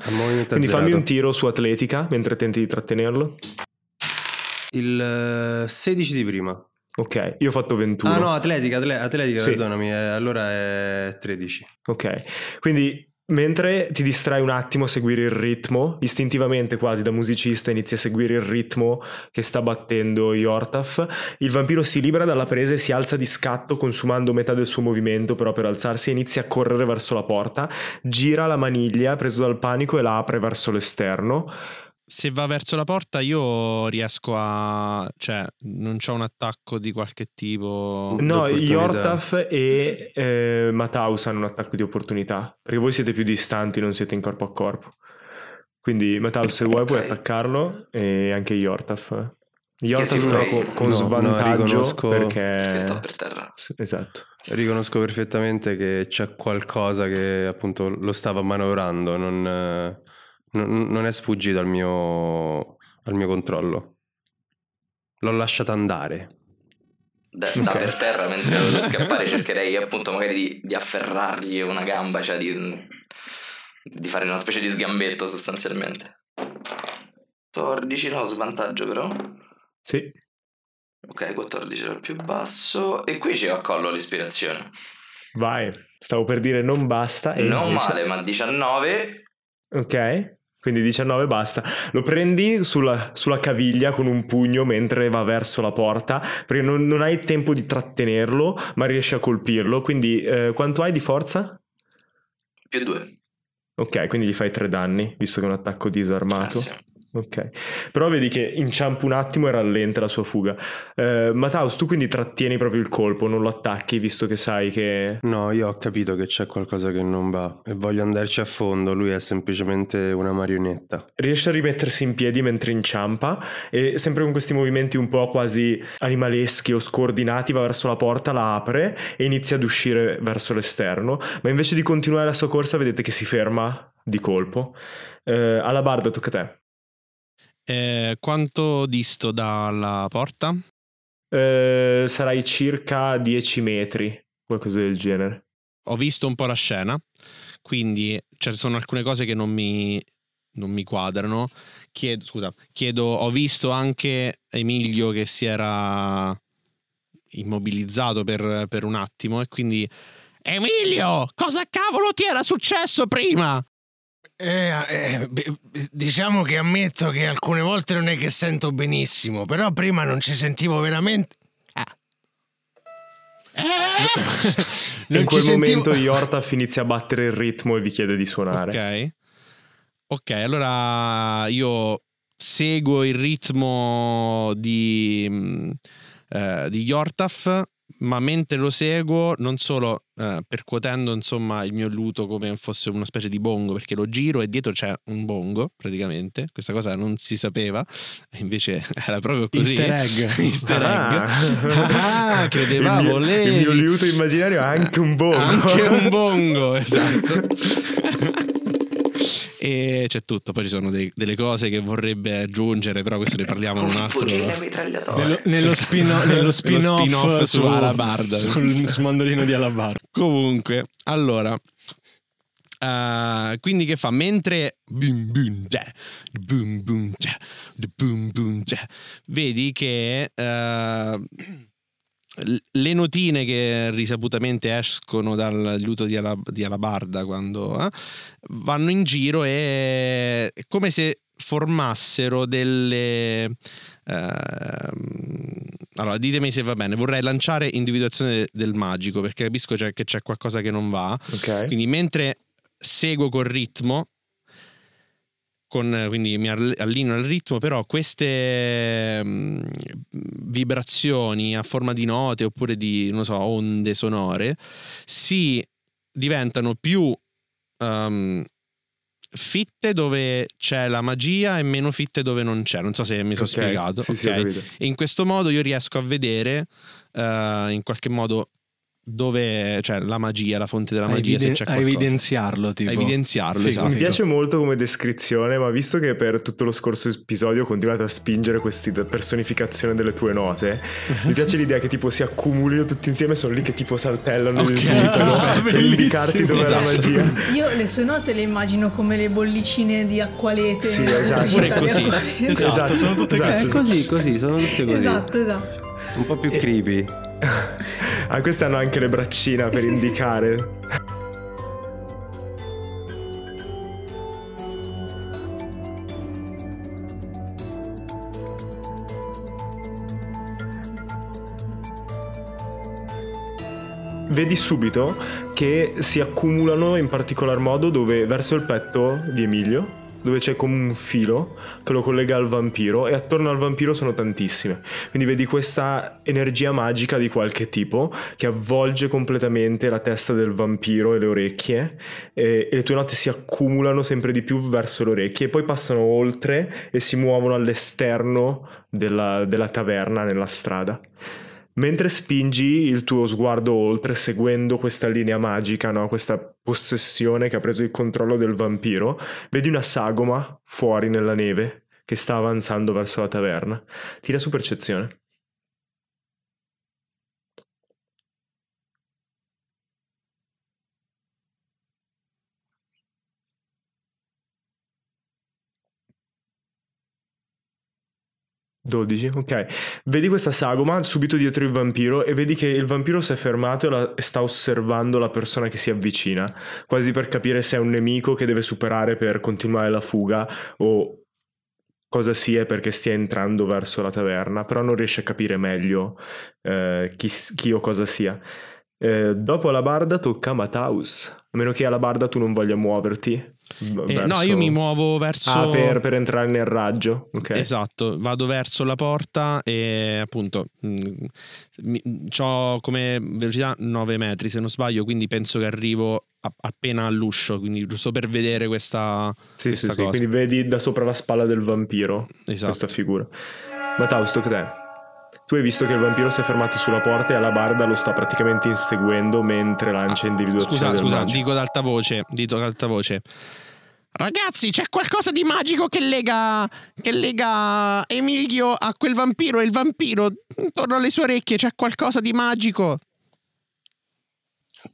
A: Quindi fammi un tiro su atletica mentre tenti di trattenerlo.
E: Il eh, 16 di prima.
A: Ok, io ho fatto 21.
E: Ah no, atletica, atle- atletica,
A: Sì.
E: perdonami, eh, allora è 13.
A: Ok, quindi mentre ti distrai un attimo a seguire il ritmo, istintivamente quasi da musicista inizi a seguire il ritmo che sta battendo Yortaf, il vampiro si libera dalla presa e si alza di scatto consumando metà del suo movimento però per alzarsi e inizia a correre verso la porta, gira la maniglia preso dal panico e la apre verso l'esterno.
G: Se va verso la porta io riesco a... cioè non c'ho un attacco di qualche tipo...
A: No. Yortaf e eh, Mataus hanno un attacco di opportunità, perché voi siete più distanti, non siete in corpo a corpo. Quindi Mataus se vuoi puoi attaccarlo e anche Yortaf. Yortaf
D: sì,
A: però con, con
E: no, no,
A: svantaggio
E: riconosco-
A: perché...
D: Che sta per terra.
A: Esatto.
E: Riconosco perfettamente che c'è qualcosa che appunto lo stava manovrando, non, eh, non- non è sfuggito al mio, al mio controllo. L'ho lasciato andare.
D: Da, da per terra mentre *laughs* devo scappare cercherei appunto magari di, di afferrargli una gamba, cioè di, di fare una specie di sgambetto sostanzialmente. 14 no, svantaggio però.
A: Sì.
D: Ok, 14 era il più basso. E qui ci accollo l'ispirazione.
A: Vai. Stavo per dire non basta. E
D: non
A: invece-
D: male, ma 19.
A: Ok. Quindi 19 basta. Lo prendi sulla, sulla caviglia con un pugno mentre va verso la porta, perché non, non hai tempo di trattenerlo, ma riesci a colpirlo. Quindi eh, quanto hai di forza?
D: Più 2.
A: Ok, quindi gli fai 3 danni, visto che è un attacco disarmato. Ok, però vedi che inciampa un attimo e rallenta la sua fuga. Eh, Mataus, tu quindi trattieni proprio il colpo, non lo attacchi, visto che sai che...
E: No, io ho capito che c'è qualcosa che non va e voglio andarci a fondo. Lui è semplicemente una marionetta.
A: riesce a rimettersi in piedi mentre inciampa e sempre con questi movimenti un po' quasi animaleschi o scordinati va verso la porta, la apre e inizia ad uscire verso l'esterno, ma invece di continuare la sua corsa vedete che si ferma di colpo. Eh, alla barda tocca a te.
G: Eh, quanto disto dalla porta?
A: Eh, sarai circa 10 metri, qualcosa del genere.
G: Ho visto un po' la scena, quindi ci sono alcune cose che non mi, non mi quadrano. Chiedo, scusa, chiedo, ho visto anche Emilio che si era immobilizzato per, per un attimo e quindi... Emilio, cosa cavolo ti era successo prima?
I: Eh, eh, beh, diciamo che ammetto che alcune volte non è che sento benissimo, però prima non ci sentivo veramente. Ah.
G: Eh? *laughs*
A: in quel
I: sentivo-
A: momento *laughs* Yortaf inizia a battere il ritmo e vi chiede di suonare.
G: Ok. Ok, allora io seguo il ritmo di, eh, di Yortaf, ma mentre lo seguo non solo eh, percuotendo insomma il mio luto come fosse una specie di bongo, perché lo giro e dietro c'è un bongo praticamente, questa cosa non si sapeva, invece *laughs* era proprio così.
E: Easter egg. *laughs*
G: Easter egg. *laughs*
A: Ah,
G: Ah, credeva
A: il mio, il mio liuto immaginario ha anche un bongo.
G: Anche un bongo, esatto. E c'è tutto, poi ci sono dei- delle cose che vorrebbe aggiungere, però questo ne parliamo in un altro...
C: Nello, nello spin- *laughs* nello spin-off,
G: spin-off su
C: su
G: Alabarda.
C: sul, su mandolino di Alabarda.
G: Comunque, allora... eh, quindi che fa? Mentre vedi che l- le notine che risaputamente escono dal liuto di, Ala- di Alabarda quando eh, vanno in giro e è come se formassero delle ehm, allora ditemi se va bene vorrei lanciare individuazione del magico perché capisco che c'è qualcosa che non va
A: Ok.
G: quindi mentre seguo col ritmo, con, quindi mi all- allineo al ritmo, però queste mm, vibrazioni a forma di note oppure di, non so, onde sonore si diventano più um, fitte dove c'è la magia e meno fitte dove non c'è. Non so se mi sono
A: Ok,
G: spiegato.
A: Sì, sì, ho
G: ok?
A: capito.
G: E in questo modo io riesco a vedere eh, in qualche modo dove cioè la magia, la fonte della
C: A,
G: magia, se
C: eviden-
G: c'è
C: a
G: qualcosa.
C: evidenziarlo, tipo.
G: A evidenziarlo, esatto.
A: Mi piace molto come descrizione, ma visto che per tutto lo scorso episodio ho continuato a spingere questa personificazione delle tue note, mi piace *laughs* l'idea che tipo si accumulino tutti insieme e sono lì che tipo saltellano
G: Ok.
A: ed esultano
C: Ah, *laughs*
A: per indicarti dove è la
G: Esatto.
A: magia.
H: Io le sue note le immagino come le bollicine di acqualete.
A: Sì, esatto.
G: Pure così.
H: Acqualete.
C: Esatto, sono tutte
A: esatto.
E: È così, così, sono tutte così.
H: Esatto, esatto.
E: Un po' più creepy. *laughs*
A: Ah, queste hanno anche le braccina per indicare. Vedi subito che si accumulano in particolar modo dove verso il petto di Emilio, dove c'è come un filo che lo collega al vampiro e attorno al vampiro sono tantissime. Quindi vedi questa energia magica di qualche tipo che avvolge completamente la testa del vampiro e le orecchie e, e le tue note si accumulano sempre di più verso le orecchie e poi passano oltre e si muovono all'esterno della, della taverna nella strada. Mentre spingi il tuo sguardo oltre, seguendo questa linea magica, no? questa possessione che ha preso il controllo del vampiro, vedi una sagoma fuori nella neve che sta avanzando verso la taverna. Tira su percezione. Dodici, ok. Vedi questa sagoma subito dietro il vampiro e vedi che il vampiro si è fermato e, la- sta osservando la persona che si avvicina, quasi per capire se è un nemico che deve superare per continuare la fuga o cosa sia perché stia entrando verso la taverna, però non riesce a capire meglio eh, chi, chi o cosa sia. Eh, dopo la barda tocca Mataus, a meno che alla barda tu non voglia muoverti.
G: Eh, No,
A: verso-
G: io mi muovo verso...
A: Ah, per, per entrare nel raggio, ok.
G: Esatto, vado verso la porta e appunto ho come velocità 9 metri se non sbaglio, quindi penso che arrivo a- appena all'uscio, quindi giusto per vedere questa,
A: Sì, sì,
G: questa
A: sì,
G: cosa.
A: quindi vedi da sopra la spalla del vampiro
G: Esatto.
A: questa figura. Mataus, tocca a te. Tu hai visto che il vampiro si è fermato sulla porta e alla barda lo sta praticamente inseguendo mentre lancia individuazione
G: Scusa,
A: del
G: scusa,
A: magico.
G: dico ad alta voce, dico ad alta voce. Ragazzi, c'è qualcosa di magico che lega, che lega Emilio a quel vampiro e il vampiro intorno alle sue orecchie c'è qualcosa di magico.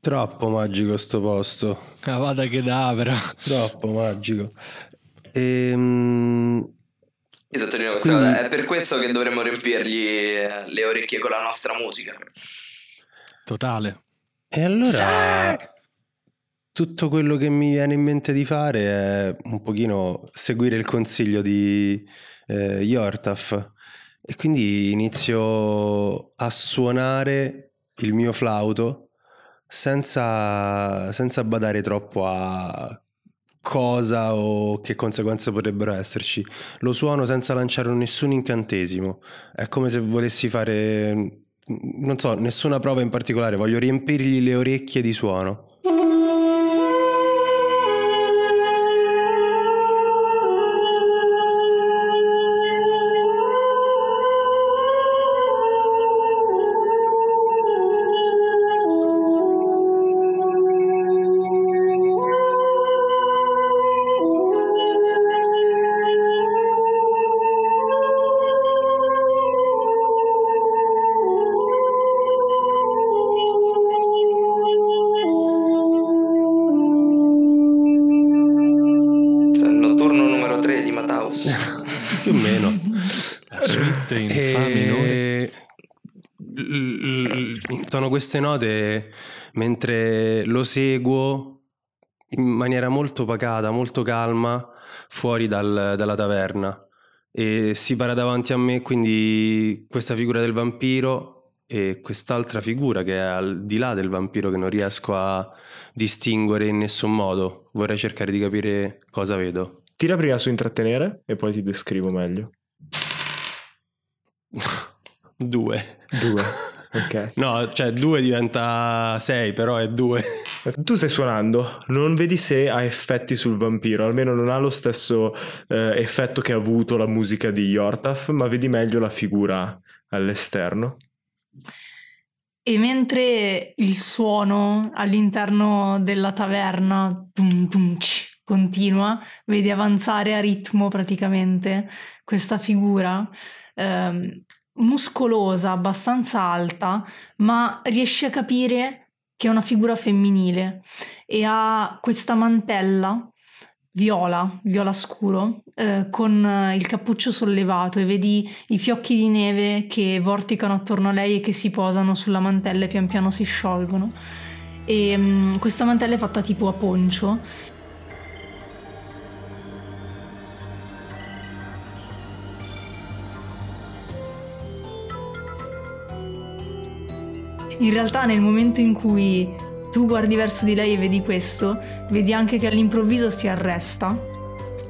E: Troppo magico sto posto.
C: Ah, vada che davvero.
E: Troppo magico. Ehm,
D: Io sottolineo questa
E: Quindi-
D: cosa, è per questo che dovremmo riempirgli eh, le orecchie con la nostra musica.
C: Totale.
E: E allora tutto quello che mi viene in mente di fare è un pochino seguire il consiglio di eh, Yortaf e quindi inizio a suonare il mio flauto senza, senza badare troppo a cosa o che conseguenze potrebbero esserci. Lo suono senza lanciare nessun incantesimo. È come se volessi fare, non so, nessuna prova in particolare, voglio riempirgli le orecchie di suono. Queste note mentre lo seguo in maniera molto pacata, molto calma, fuori dal- dalla taverna. E si para davanti a me quindi questa figura del vampiro e quest'altra figura che è al di là del vampiro che non riesco a distinguere in nessun modo. Vorrei cercare di capire cosa vedo.
A: Tira prima su intrattenere e poi ti descrivo meglio. *laughs*
E: Due.
A: Due. *laughs* Ok.
E: No, cioè due diventa sei, però è due. *laughs*
A: Tu stai suonando, non vedi se ha effetti sul vampiro, almeno non ha lo stesso eh, effetto che ha avuto la musica di Yortaf, ma vedi meglio la figura all'esterno.
H: E mentre il suono all'interno della taverna tum, tum, ch, continua, vedi avanzare a ritmo praticamente questa figura ehm, muscolosa, abbastanza alta, ma riesci a capire che è una figura femminile e ha questa mantella viola, viola scuro, eh, con il cappuccio sollevato e vedi i fiocchi di neve che vorticano attorno a lei e che si posano sulla mantella e pian piano si sciolgono. E mm, questa mantella è fatta tipo a poncio. In realtà nel momento in cui tu guardi verso di lei e vedi questo, vedi anche che all'improvviso si arresta,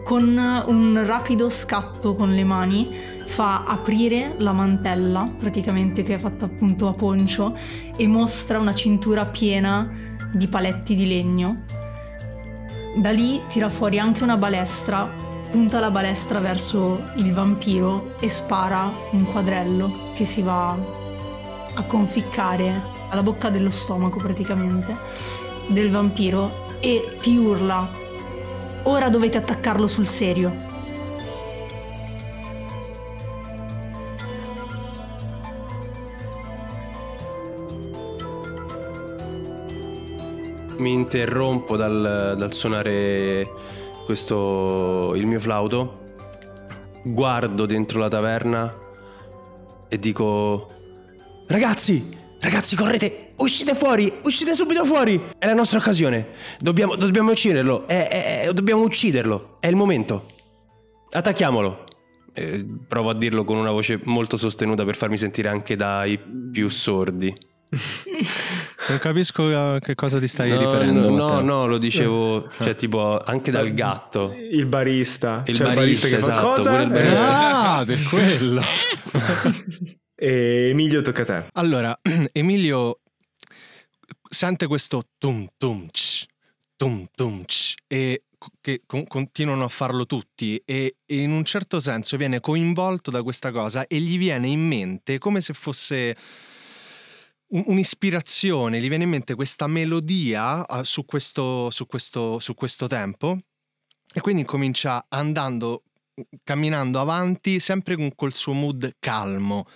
H: con un rapido scatto con le mani fa aprire la mantella, praticamente che è fatta appunto a poncio, e mostra una cintura piena di paletti di legno. Da lì tira fuori anche una balestra, punta la balestra verso il vampiro e spara un quadrello che si va a conficcare alla bocca dello stomaco praticamente del vampiro e ti urla ora dovete attaccarlo sul serio.
E: Mi interrompo dal, dal suonare questo il mio flauto, guardo dentro la taverna e dico: Ragazzi, ragazzi, correte! Uscite fuori! Uscite subito fuori! È la nostra occasione! Dobbiamo, dobbiamo ucciderlo! È- è- è- dobbiamo ucciderlo! È il momento! Attacchiamolo! Eh, provo a dirlo con una voce molto sostenuta per farmi sentire anche dai più sordi. *laughs*
C: Non capisco a che cosa ti stai
E: no,
C: riferendo.
E: No, no, lo dicevo, cioè tipo anche dal gatto.
A: Il barista.
E: Il
A: Cioè,
E: barista,
A: che fa,
E: esatto,
A: cosa?
E: pure il barista.
C: Ah, per quello. *laughs*
A: E Emilio tocca a te.
C: Allora, *clears throat* Emilio sente questo tum tum ch, tum tum ch, e che con- continuano a farlo tutti e, e in un certo senso viene coinvolto da questa cosa e gli viene in mente come se fosse un- un'ispirazione, gli viene in mente questa melodia ah, su questo, su questo, su questo tempo e quindi comincia andando, camminando avanti sempre con col suo mood calmo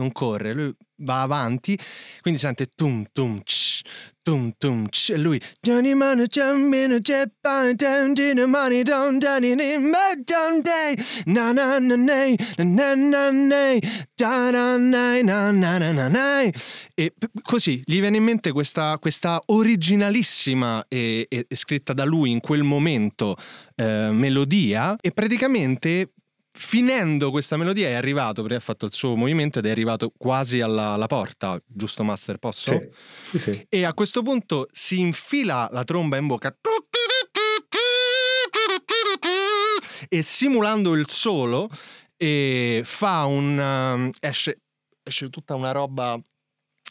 C: non corre, lui va avanti, quindi sente tum tum ch, tum tum ch, e lui E così gli viene in mente questa, questa originalissima e- e scritta da lui in quel momento eh, melodia e praticamente finendo questa melodia è arrivato perché ha fatto il suo movimento ed è arrivato quasi alla, alla porta, giusto Master? Posso?
A: Sì. Sì, sì.
C: E a questo punto si infila la tromba in bocca e simulando il solo eh, fa un um, esce, esce tutta una roba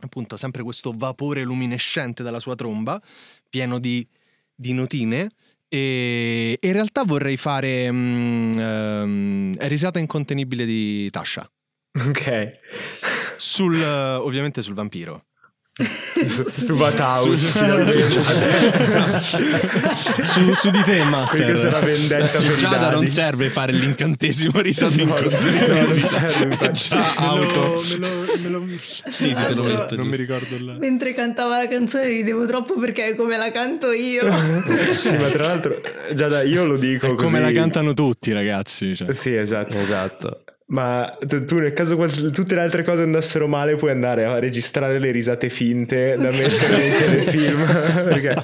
C: appunto sempre questo vapore luminescente dalla sua tromba pieno di, di notine e, in realtà vorrei fare mm, ehm, risata incontenibile di Tasha
A: Ok.
C: sul ovviamente sul vampiro
A: su, su Vathaus.
C: Su- su, su di te Master
A: è una vendetta
G: Su Giada non serve fare l'incantesimo risato
A: No,
G: in
A: no, serve, infatti.
G: già
C: Me lo-
G: auto.
C: me lo- me lo-
G: Sì, sì, te lo
H: Altro-
G: metto.
C: non mi ricordo il
H: mentre cantava la canzone ridevo troppo perché è come la canto io *laughs*
A: sì, ma tra l'altro, Giada, io lo dico
C: È
A: così.
C: come la cantano tutti ragazzi cioè.
A: Sì, esatto.
E: Esatto.
A: Ma tu, tu nel caso tutte le altre cose andassero male puoi andare a registrare le risate finte da mettere nei telefilm. *laughs* Perché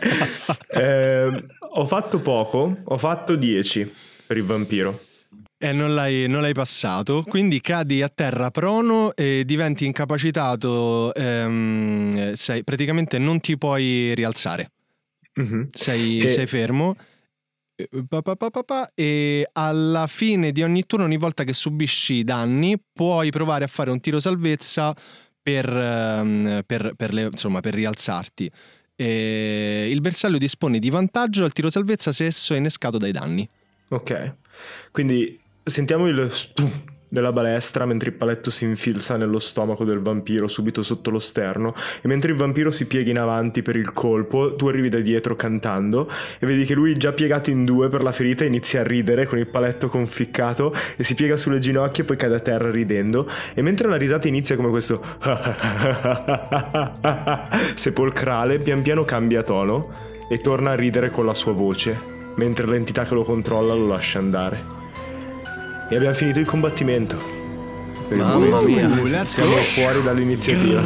A: eh, ho fatto poco, ho fatto 10 per il vampiro.
C: E non l'hai, non l'hai passato, quindi cadi a terra prono e diventi incapacitato, ehm, sei, praticamente non ti puoi rialzare,
A: Mhm.
C: sei,
A: E-
C: sei fermo. E alla fine di ogni turno, ogni volta che subisci danni, puoi provare a fare un tiro salvezza per, ehm, per- per le- insomma, per rialzarti. E il bersaglio dispone di vantaggio al tiro salvezza se esso è innescato dai danni.
A: Ok, quindi sentiamo il della balestra mentre il paletto si infilza nello stomaco del vampiro subito sotto lo sterno. E mentre il vampiro si piega in avanti per il colpo tu arrivi da dietro cantando e vedi che lui già piegato in due per la ferita inizia a ridere con il paletto conficcato e si piega sulle ginocchia e poi cade a terra ridendo. E mentre la risata inizia come questo *laughs* sepolcrale pian piano cambia tono e torna a ridere con la sua voce mentre l'entità che lo controlla lo lascia andare e abbiamo finito il combattimento. Per
E: Mamma
A: cui
E: mia.
C: let's
A: siamo
C: go.
A: fuori dall'iniziativa.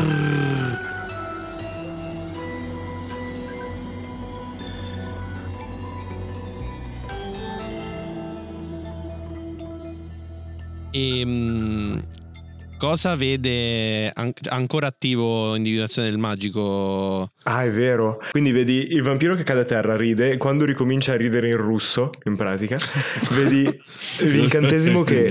G: E, mm, cosa vede an- ancora attivo individuazione del magico?
A: Ah, è vero. Quindi vedi il vampiro che cade a terra, ride, e quando ricomincia a ridere in russo, in pratica, *laughs* vedi l'incantesimo che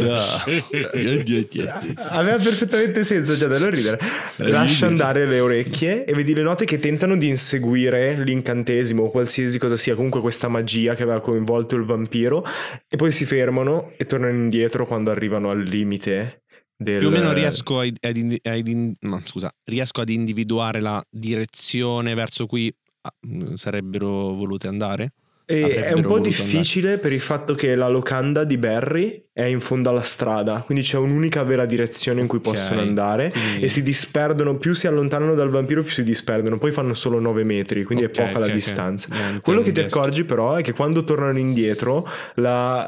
A: aveva perfettamente senso già da non ridere. Lascia andare le orecchie e vedi le note che tentano di inseguire l'incantesimo o qualsiasi cosa sia, comunque questa magia che aveva coinvolto il vampiro, e poi si fermano e tornano indietro quando arrivano al limite. Del...
G: Più o meno riesco, ad, ad in- no, scusa, riesco ad individuare la direzione verso cui ah, mm, sarebbero volute andare.
A: È un po' difficile per il fatto che la locanda di Barry è in fondo alla strada, quindi c'è un'unica vera direzione in cui
G: Ok,
A: possono andare
G: quindi-
A: e si disperdono, più si allontanano dal vampiro più si disperdono, poi fanno solo 9 metri, quindi
G: Ok,
A: è poca
G: ok,
A: la distanza.
G: Niente,
A: Quello che ti accorgi però è che quando tornano indietro la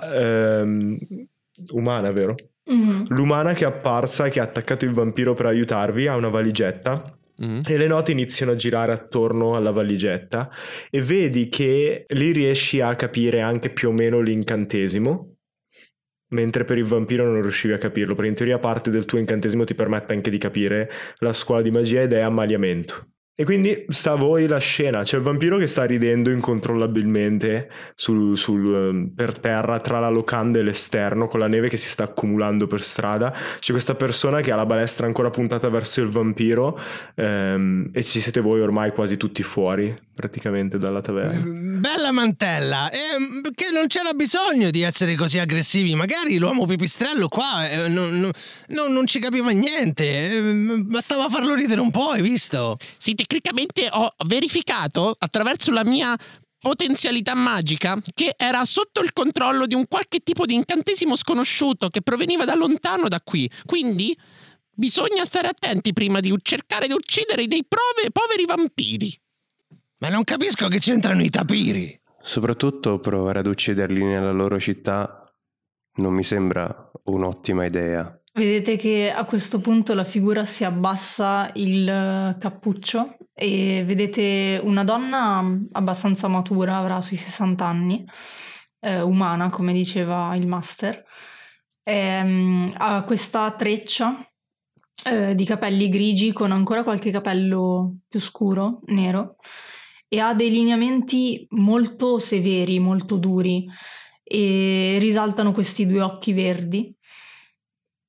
A: ehm, umana, vero?
H: Mhm.
A: L'umana che è apparsa e che ha attaccato il vampiro per aiutarvi ha una valigetta
G: Mhm.
A: e le note iniziano a girare attorno alla valigetta e vedi che lì riesci a capire anche più o meno l'incantesimo, mentre per il vampiro non riuscivi a capirlo, perché in teoria parte del tuo incantesimo ti permette anche di capire la scuola di magia ed è ammaliamento. E quindi sta a voi la scena, c'è il vampiro che sta ridendo incontrollabilmente sul- sul, ehm, per terra tra la locanda e l'esterno con la neve che si sta accumulando per strada. C'è questa persona che ha la balestra ancora puntata verso il vampiro ehm, e ci siete voi ormai quasi tutti fuori praticamente dalla taverna.
I: Bella mantella, ehm, che non c'era bisogno di essere così aggressivi. Magari l'uomo pipistrello qua eh, non, non- non- non ci capiva niente. ehm, bastava farlo ridere un po', hai visto?
F: Sì, tecnicamente ho verificato attraverso la mia potenzialità magica che era sotto il controllo di un qualche tipo di incantesimo sconosciuto che proveniva da lontano da qui. Quindi bisogna stare attenti prima di cercare di uccidere dei prove poveri vampiri.
I: Ma non capisco che c'entrano i tapiri.
E: Soprattutto provare ad ucciderli nella loro città non mi sembra un'ottima idea.
H: Vedete che a questo punto la figura si abbassa il eh, cappuccio e vedete una donna abbastanza matura, avrà sui 60 anni, eh, umana come diceva il master. Ehm, ha questa treccia eh, di capelli grigi con ancora qualche capello più scuro, nero, e ha dei lineamenti molto severi, molto duri e risaltano questi due occhi verdi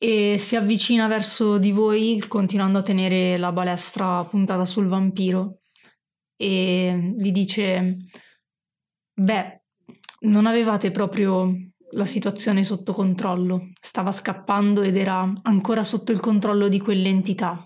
H: e si avvicina verso di voi continuando a tenere la balestra puntata sul vampiro e vi dice beh non avevate proprio la situazione sotto controllo. Stava scappando ed era ancora sotto il controllo di quell'entità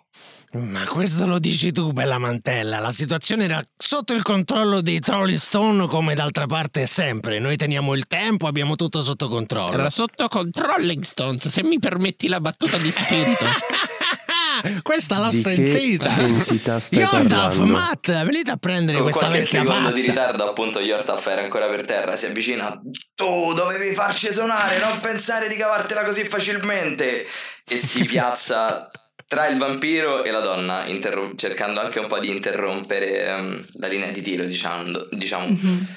I: Ma questo lo dici tu, bella mantella. La situazione era sotto il controllo dei Trolling Stone, come d'altra parte è sempre. Noi teniamo il tempo, abbiamo tutto sotto controllo.
F: Era sotto Controlling Stones, se mi permetti la battuta di spirito. *laughs*
I: Questa l'ho
E: Di che
I: sentita.
E: entità stai
I: Yordaf? Matt, venite a prendere
D: Con
I: questa
D: qualche
I: vecchia
D: secondo di
I: pazza.
D: ritardo, appunto, Yortaf era ancora per terra. Si avvicina. Tu dovevi farci suonare, non pensare di cavartela così facilmente. E si *laughs* piazza tra il vampiro e la donna, interrom- cercando anche un po' di interrompere ehm, la linea di tiro, diciamo. diciamo.
H: Mhm.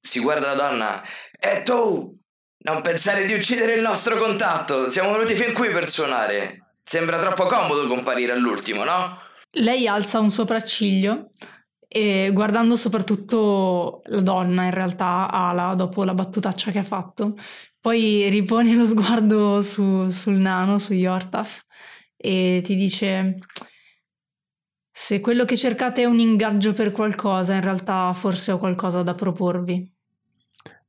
D: Si guarda la donna. E tu! Non pensare di uccidere il nostro contatto! Siamo venuti fin qui per suonare. Sembra troppo comodo comparire all'ultimo, no?
H: Lei alza un sopracciglio e guardando soprattutto la donna, in realtà, Ala, dopo la battutaccia che ha fatto, poi ripone lo sguardo su- sul nano, su Yortaf, e ti dice: Se quello che cercate è un ingaggio per qualcosa, in realtà forse ho qualcosa da proporvi.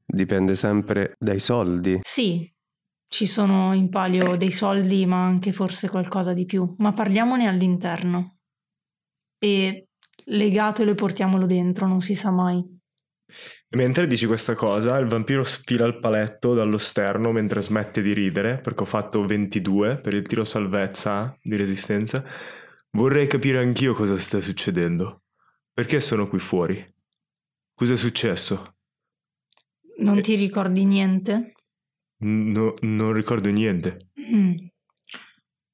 E: Dipende sempre dai soldi.
H: Sì, ci sono in palio dei soldi, ma anche forse qualcosa di più. Ma parliamone all'interno. E legatelo e portiamolo dentro, non si sa mai.
A: E mentre dici questa cosa, il vampiro sfila il paletto dallo sterno mentre smette di ridere, perché ho fatto 22 per il tiro salvezza di resistenza. Vorrei capire anch'io cosa sta succedendo. Perché sono qui fuori? Cos'è successo?
H: Non ti ricordi niente?
A: No- non ricordo niente.
H: Mm.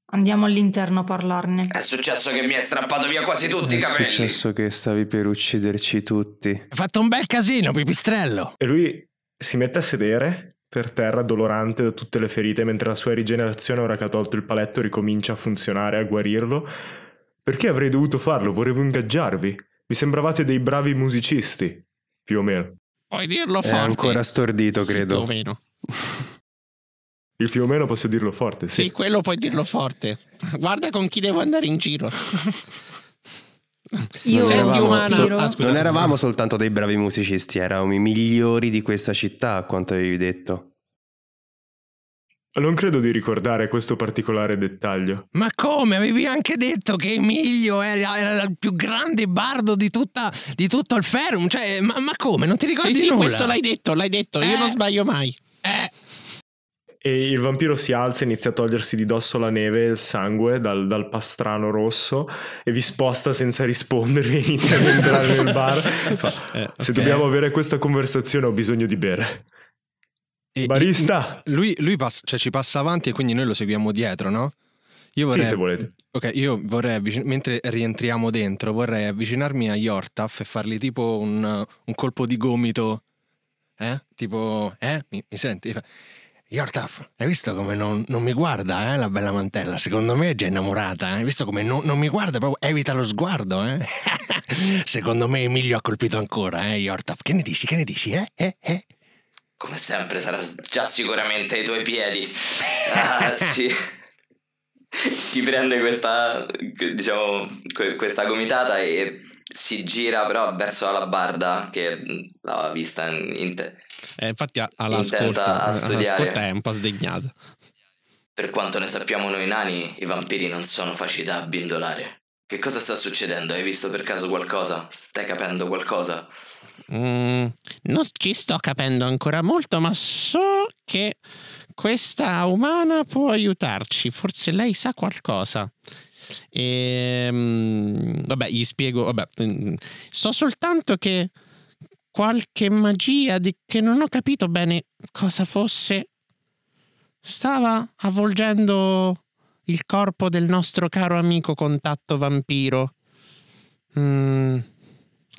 H: Andiamo all'interno a parlarne.
D: È successo che mi hai strappato via quasi tutti i
E: È
D: capelli.
E: successo che stavi per ucciderci tutti.
I: Hai fatto un bel casino, pipistrello.
A: E lui si mette a sedere per terra, dolorante da tutte le ferite, mentre la sua rigenerazione, ora che ha tolto il paletto, ricomincia a funzionare, a guarirlo. Perché avrei dovuto farlo? Volevo ingaggiarvi. Mi sembravate dei bravi musicisti, più o meno.
F: Puoi dirlo
E: È
F: forte.
E: ancora stordito,
F: Più o
E: credo.
F: meno. *laughs*
A: Il più o meno posso dirlo forte,
F: Sì,
A: sì.
F: quello puoi dirlo forte. Guarda con chi devo andare in giro. *laughs*
H: Io
E: Non eravamo,
F: umano.
H: Spiro-
F: Ah,
E: non eravamo soltanto dei bravi musicisti, eravamo i migliori di questa città, a quanto avevi detto.
A: Non credo di ricordare questo particolare dettaglio.
I: Ma come? Avevi anche detto che Emilio era, era il più grande bardo di, tutta, di tutto il Ferum. Cioè, ma, ma come? Non ti ricordi
F: Sì, sì,
I: nulla?
F: questo l'hai detto, l'hai detto. Io
I: Eh.
F: non sbaglio mai.
I: Eh,
A: E il vampiro si alza e inizia a togliersi di dosso la neve e il sangue dal, dal pastrano rosso e vi sposta senza rispondervi e *laughs* inizia ad entrare nel bar. *laughs* Fa,
G: Eh,
A: Se
G: ok.
A: dobbiamo avere questa conversazione ho bisogno di bere.
C: E-
A: Barista!
C: Lui, lui passa- cioè, ci passa avanti e quindi noi lo seguiamo dietro, no? Io
A: Sì,
C: vorrei,
A: se volete.
C: ok, io vorrei, mentre rientriamo dentro, vorrei avvicinarmi a Yortaf e fargli tipo un, un colpo di gomito. Eh? Tipo, eh? Mi, mi senti? Yortaf, hai visto come non, non mi guarda, eh, la bella mantella? Secondo me è già innamorata, eh? Hai visto come non, non mi guarda, proprio evita lo sguardo, eh? *laughs* Secondo me Emilio ha colpito ancora, eh, Yortaf? Che ne dici, che ne dici, eh? Eh? Eh?
D: Come sempre sarà già sicuramente ai tuoi piedi. Ah, *laughs* sì. Si prende questa, diciamo, que- questa gomitata e si gira però verso la labarda che l'aveva vista in, in te.
G: Eh, infatti ha, ha la
D: Intenta
G: scorta,
D: a studiare.
G: scorta è un po' sdegnata.
D: Per quanto ne sappiamo noi nani, i vampiri non sono facili da abbindolare. Che cosa sta succedendo? Hai visto per caso qualcosa? Stai capendo qualcosa?
F: Mm, non ci sto capendo ancora molto, ma so che questa umana può aiutarci. Forse lei sa qualcosa. E, vabbè, gli spiego. Vabbè, mm, so soltanto che qualche magia di, che non ho capito bene cosa fosse stava avvolgendo il corpo del nostro caro amico contatto vampiro. Mm,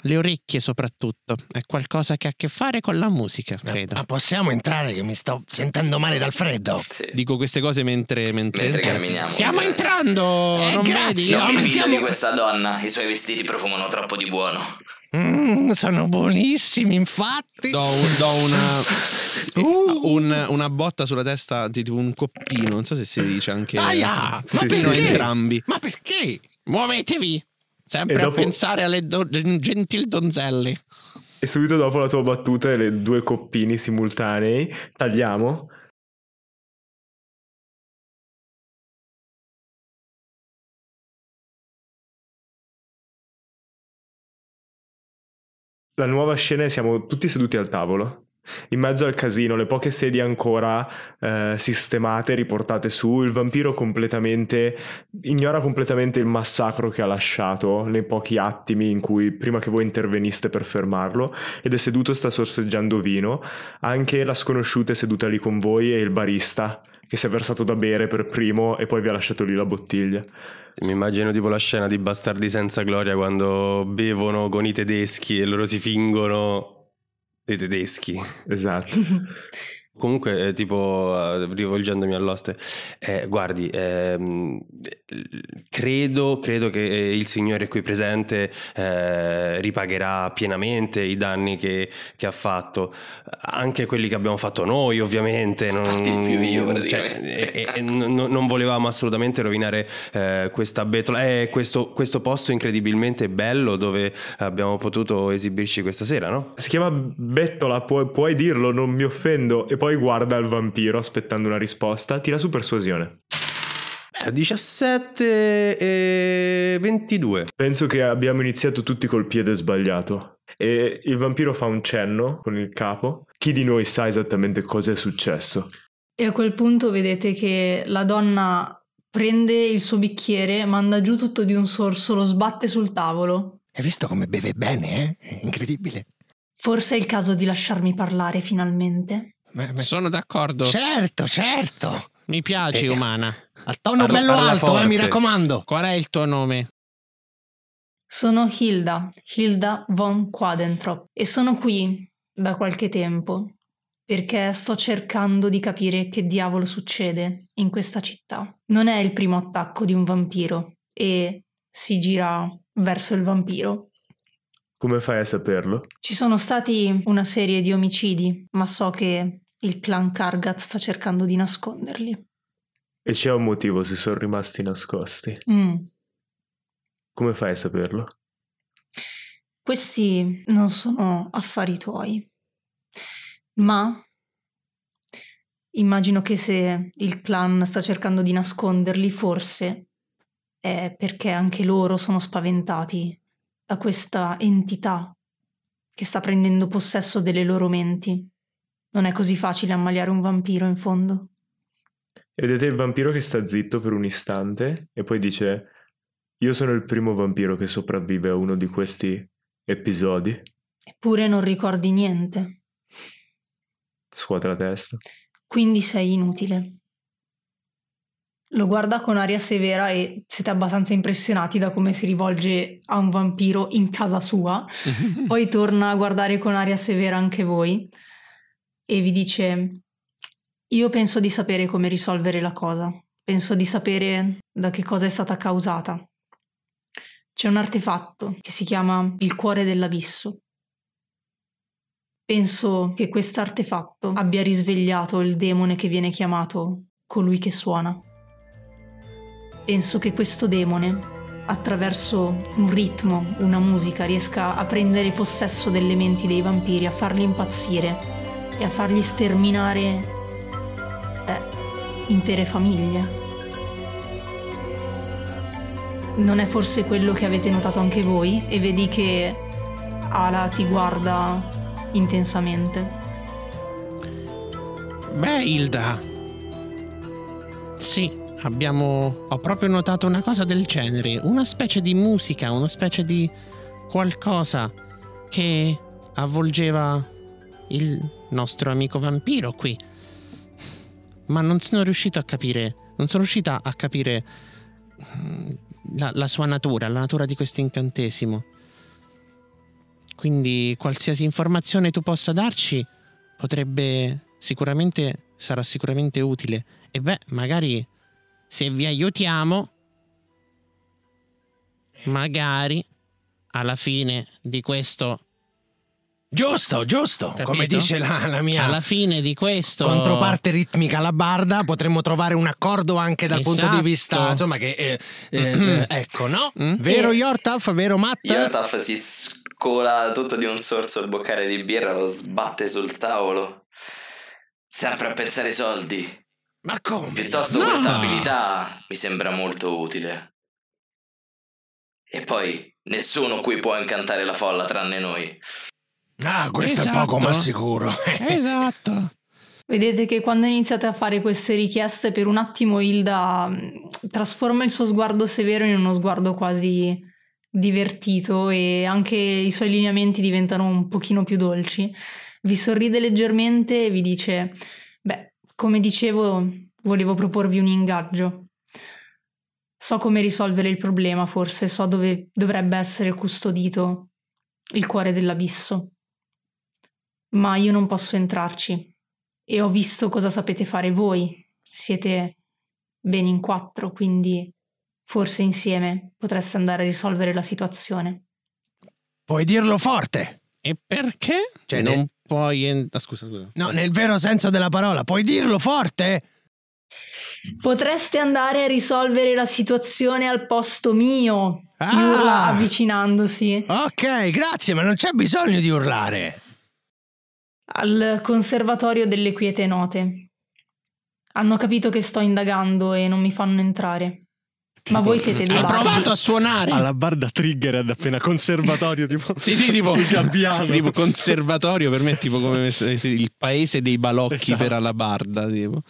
F: le orecchie soprattutto. È qualcosa che ha a che fare con la musica, credo.
I: Ma possiamo entrare che mi sto sentendo male dal freddo?
D: Sì.
G: Dico queste cose mentre, mentre,
D: Mentre camminiamo.
F: Stiamo entrando,
I: Eh,
F: non
I: grazie.
F: vedi?
D: Non mi fido di questa donna, i suoi vestiti profumano troppo di buono.
I: Mm, sono buonissimi, infatti.
G: Do, un- do una, *laughs*
I: Uh.
G: un- una botta sulla testa di tipo un coppino. Non so se si dice anche
I: Aia, ma
G: coppino a
I: perché?
G: entrambi.
I: Ma perché?
F: Muovetevi! Sempre
A: dopo-
F: a pensare alle do- gentil donzelle.
A: E subito dopo la tua battuta e le due coppini simultanei, tagliamo. La nuova scena è siamo tutti seduti al tavolo. In mezzo al casino, le poche sedie ancora eh, sistemate, riportate su, il vampiro completamente ignora completamente il massacro che ha lasciato nei pochi attimi in cui prima che voi interveniste per fermarlo ed è seduto sta sorseggiando vino. Anche la sconosciuta è seduta lì con voi e il barista che si è versato da bere per primo e poi vi ha lasciato lì la bottiglia.
E: Mi immagino tipo la scena di Bastardi senza gloria quando bevono con i tedeschi e loro si fingono dei tedeschi.
A: Esatto. *laughs*
E: Comunque, eh, tipo, eh, rivolgendomi all'oste, eh, guardi, ehm, credo, credo che eh, il Signore qui presente eh, ripagherà pienamente i danni che, che ha fatto, anche quelli che abbiamo fatto noi, ovviamente. Non,
D: Fatti più io,
E: cioè, e- e- e non, volevamo assolutamente rovinare eh, questa betola, eh, questo, questo posto incredibilmente bello dove abbiamo potuto esibirci questa sera, no?
A: Si chiama Bettola, puoi, puoi dirlo, non mi offendo. E poi poi guarda il vampiro aspettando una risposta. Tira su persuasione.
E: Eh, 17 e 22.
A: Penso che abbiamo iniziato tutti col piede sbagliato. E il vampiro fa un cenno con il capo. Chi di noi sa esattamente cosa è successo?
H: E a quel punto vedete che la donna prende il suo bicchiere, manda giù tutto di un sorso, lo sbatte sul tavolo.
I: Hai visto come beve bene, eh? È incredibile.
H: Forse è il caso di lasciarmi parlare finalmente.
I: Ma- ma-
F: Sono d'accordo.
I: Certo, certo.
F: Mi piaci,
I: Eh.
F: umana.
I: A tono
E: Parla-
I: bello
E: parla
I: alto, eh, mi raccomando.
F: Qual è il tuo nome?
H: Sono Hilda, Hilda von Quadentrop, e sono qui da qualche tempo perché sto cercando di capire che diavolo succede in questa città. Non è il primo attacco di un vampiro e si gira verso il vampiro.
A: Come fai a saperlo?
H: Ci sono stati una serie di omicidi, ma so che il clan Kargat sta cercando di nasconderli.
A: E c'è un motivo se sono rimasti nascosti.
H: Mm.
A: Come fai a saperlo?
H: Questi non sono affari tuoi, ma immagino che se il clan sta cercando di nasconderli, forse è perché anche loro sono spaventati da questa entità che sta prendendo possesso delle loro menti. Non è così facile ammaliare un vampiro, in fondo.
A: Vedete il vampiro che sta zitto per un istante e poi dice: Io sono il primo vampiro che sopravvive a uno di questi episodi.
H: Eppure non ricordi niente,
A: Scuote la testa.
H: quindi sei inutile. Lo guarda con aria severa e siete abbastanza impressionati da come si rivolge a un vampiro in casa sua. *laughs* Poi torna a guardare con aria severa anche voi e vi dice: Io penso di sapere come risolvere la cosa. Penso di sapere da che cosa è stata causata. C'è un artefatto che si chiama il cuore dell'abisso. Penso che questo artefatto abbia risvegliato il demone che viene chiamato colui che suona. Penso che questo demone, attraverso un ritmo, una musica, riesca a prendere possesso delle menti dei vampiri, a farli impazzire e a fargli sterminare beh, intere famiglie. Non è forse quello che avete notato anche voi e vedi che Ala ti guarda intensamente.
F: Beh, Hilda. Sì, abbiamo. Ho proprio notato una cosa del genere. Una specie di musica, una specie di qualcosa che avvolgeva il nostro amico vampiro qui. Ma non sono riuscito a capire. Non sono riuscita a capire mm, la, la sua natura, la natura di questo incantesimo. Quindi qualsiasi informazione tu possa darci potrebbe sicuramente sarà sicuramente utile. E beh, magari se vi aiutiamo, magari alla fine di questo,
I: Giusto, giusto.
F: Capito?
I: Come dice la, la mia
F: alla fine di questo
I: controparte ritmica la barda, potremmo trovare un accordo anche dal punto
F: Esatto.
I: di vista, insomma, che eh, eh, eh, ecco, no?
F: Mm?
I: Vero. Yortaf, vero Matt?
D: Yotaf si scola tutto di un sorso il boccale di birra, lo sbatte sul tavolo. Sempre a pensare ai soldi.
I: Ma come?
D: Piuttosto
F: No.
D: questa abilità mi sembra molto utile. E poi nessuno qui può incantare la folla tranne noi.
I: Ah, questo
F: Esatto.
I: è poco ma sicuro. *laughs*
F: Esatto.
H: Vedete che quando iniziate a fare queste richieste, per un attimo Hilda mh, trasforma il suo sguardo severo in uno sguardo quasi divertito e anche i suoi lineamenti diventano un pochino più dolci. Vi sorride leggermente e vi dice: come dicevo, volevo proporvi un ingaggio. So come risolvere il problema, forse so dove dovrebbe essere custodito il cuore dell'abisso. Ma io non posso entrarci e ho visto cosa sapete fare voi. Siete ben in quattro, quindi forse insieme potreste andare a risolvere la situazione.
I: Puoi dirlo forte.
F: E perché?
I: Cioè,
F: non
I: nel-
F: puoi. en- ah, scusa, scusa.
I: No, nel vero senso della parola, puoi dirlo forte?
H: Potreste andare a risolvere la situazione al posto mio. Ti
I: Ah!
H: urla avvicinandosi.
I: Ok, grazie, ma non c'è bisogno di urlare.
H: al conservatorio delle quiete note. Hanno capito che sto indagando e non mi fanno entrare. Ma voi siete dei
F: Hai
H: bardi.
F: provato a suonare?
C: Alla barda Triggered appena conservatorio tipo
F: Sì, sì, tipo,
C: il gabbiano.
G: Tipo conservatorio per me è tipo come il paese dei balocchi
C: Esatto.
G: per Alabarda. Tipo.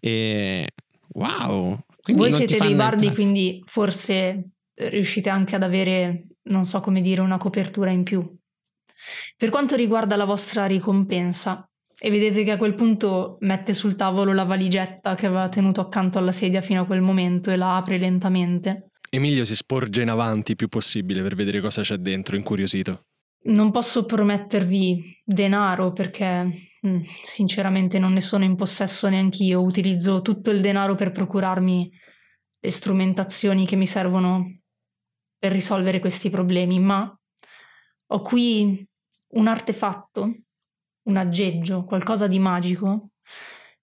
G: E wow. Quindi
H: Voi siete dei bardi,
G: entrare.
H: quindi forse riuscite anche ad avere, non so come dire, una copertura in più. Per quanto riguarda la vostra ricompensa, e vedete che a quel punto mette sul tavolo la valigetta che aveva tenuto accanto alla sedia fino a quel momento e la apre lentamente.
C: Emilio si sporge in avanti il più possibile per vedere cosa c'è dentro, incuriosito.
H: Non posso promettervi denaro perché mm, sinceramente non ne sono in possesso neanch'io. Utilizzo tutto il denaro per procurarmi le strumentazioni che mi servono per risolvere questi problemi, ma ho qui un artefatto, un aggeggio, qualcosa di magico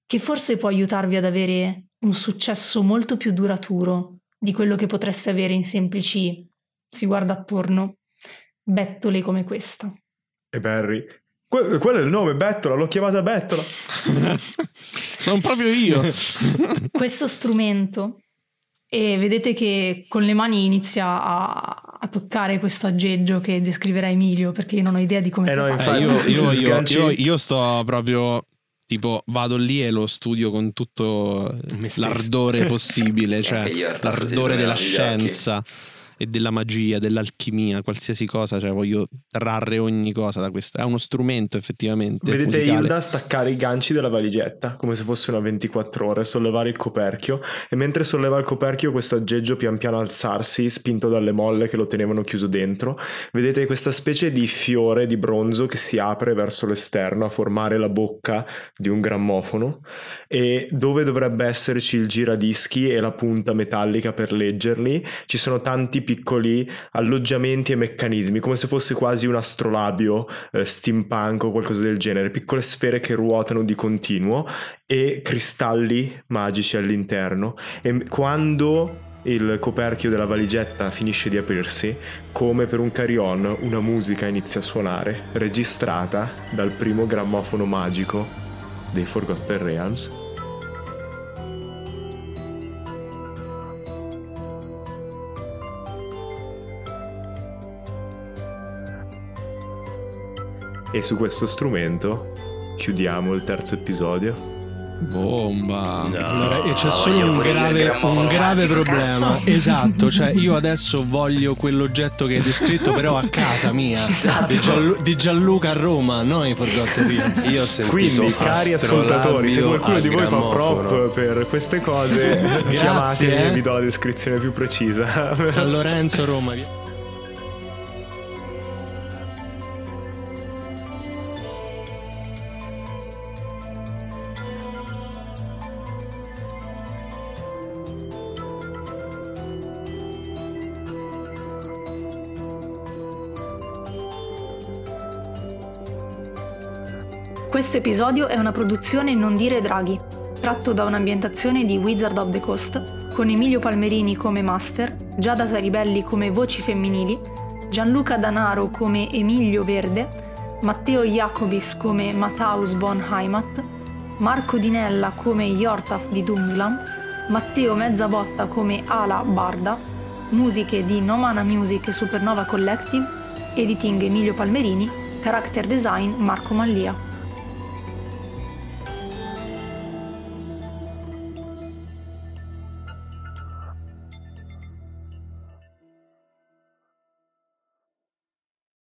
H: che forse può aiutarvi ad avere un successo molto più duraturo di quello che potreste avere in semplici, si guarda attorno, bettole come questa.
A: E Barry. Que- quello è il nome, Bettola, l'ho chiamata Bettola. *laughs*
G: Sono proprio io.
H: Questo strumento, e vedete che con le mani inizia a, a toccare questo aggeggio che descriverà Emilio, perché io non ho idea di come
A: Eh
H: si
A: no,
H: fa.
G: Eh, io, io- io- io- io sto proprio tipo vado lì e lo studio con tutto l'ardore possibile, *laughs* cioè l'ardore della
D: gli occhi.
G: E della magia, dell'alchimia, qualsiasi cosa, cioè voglio trarre ogni cosa da questo. È uno strumento effettivamente
A: Vedete
G: musicale.
A: Hilda staccare i ganci della valigetta come se fosse una 24 ore, sollevare il coperchio e mentre solleva il coperchio questo aggeggio pian piano alzarsi, spinto dalle molle che lo tenevano chiuso dentro. Vedete questa specie di fiore di bronzo che si apre verso l'esterno a formare la bocca di un grammofono e dove dovrebbe esserci il giradischi e la punta metallica per leggerli ci sono tanti piccoli alloggiamenti e meccanismi come se fosse quasi un astrolabio eh, steampunk o qualcosa del genere piccole sfere che ruotano di continuo e cristalli magici all'interno e quando il coperchio della valigetta finisce di aprirsi, come per un carillon, una musica inizia a suonare, registrata dal primo grammofono magico dei Forgotten Realms. E su questo strumento chiudiamo il terzo episodio.
G: Bomba.
C: Allora, e c'è solo un grave, un grave problema.
D: cazzo.
C: Esatto, cioè io adesso voglio quell'oggetto che hai descritto, però a casa mia.
D: Esatto.
C: Di, Gianlu- di Gianluca a Roma, noi Forgotten Realms.
E: Io ho sentito
A: Quindi, cari ascoltatori, se qualcuno
E: al
A: di voi fa prop per queste cose, *laughs* chiamatemi
C: eh.
A: e vi do la descrizione più precisa.
C: San Lorenzo, Roma.
H: Questo episodio è una produzione Non dire draghi, tratto da un'ambientazione di Wizard of the Coast, con Emilio Palmerini come master, Giada Taribelli come voci femminili, Gianluca Danaro come Emilio Verde, Matteo Jacobis come Matthäus von Heimat, Marco Dinella come Yortaf di Doomslam, Matteo Mezzabotta come Ala Barda, musiche di Nomana Music e Supernova Collective, editing Emilio Palmerini, character design Marco Mallia.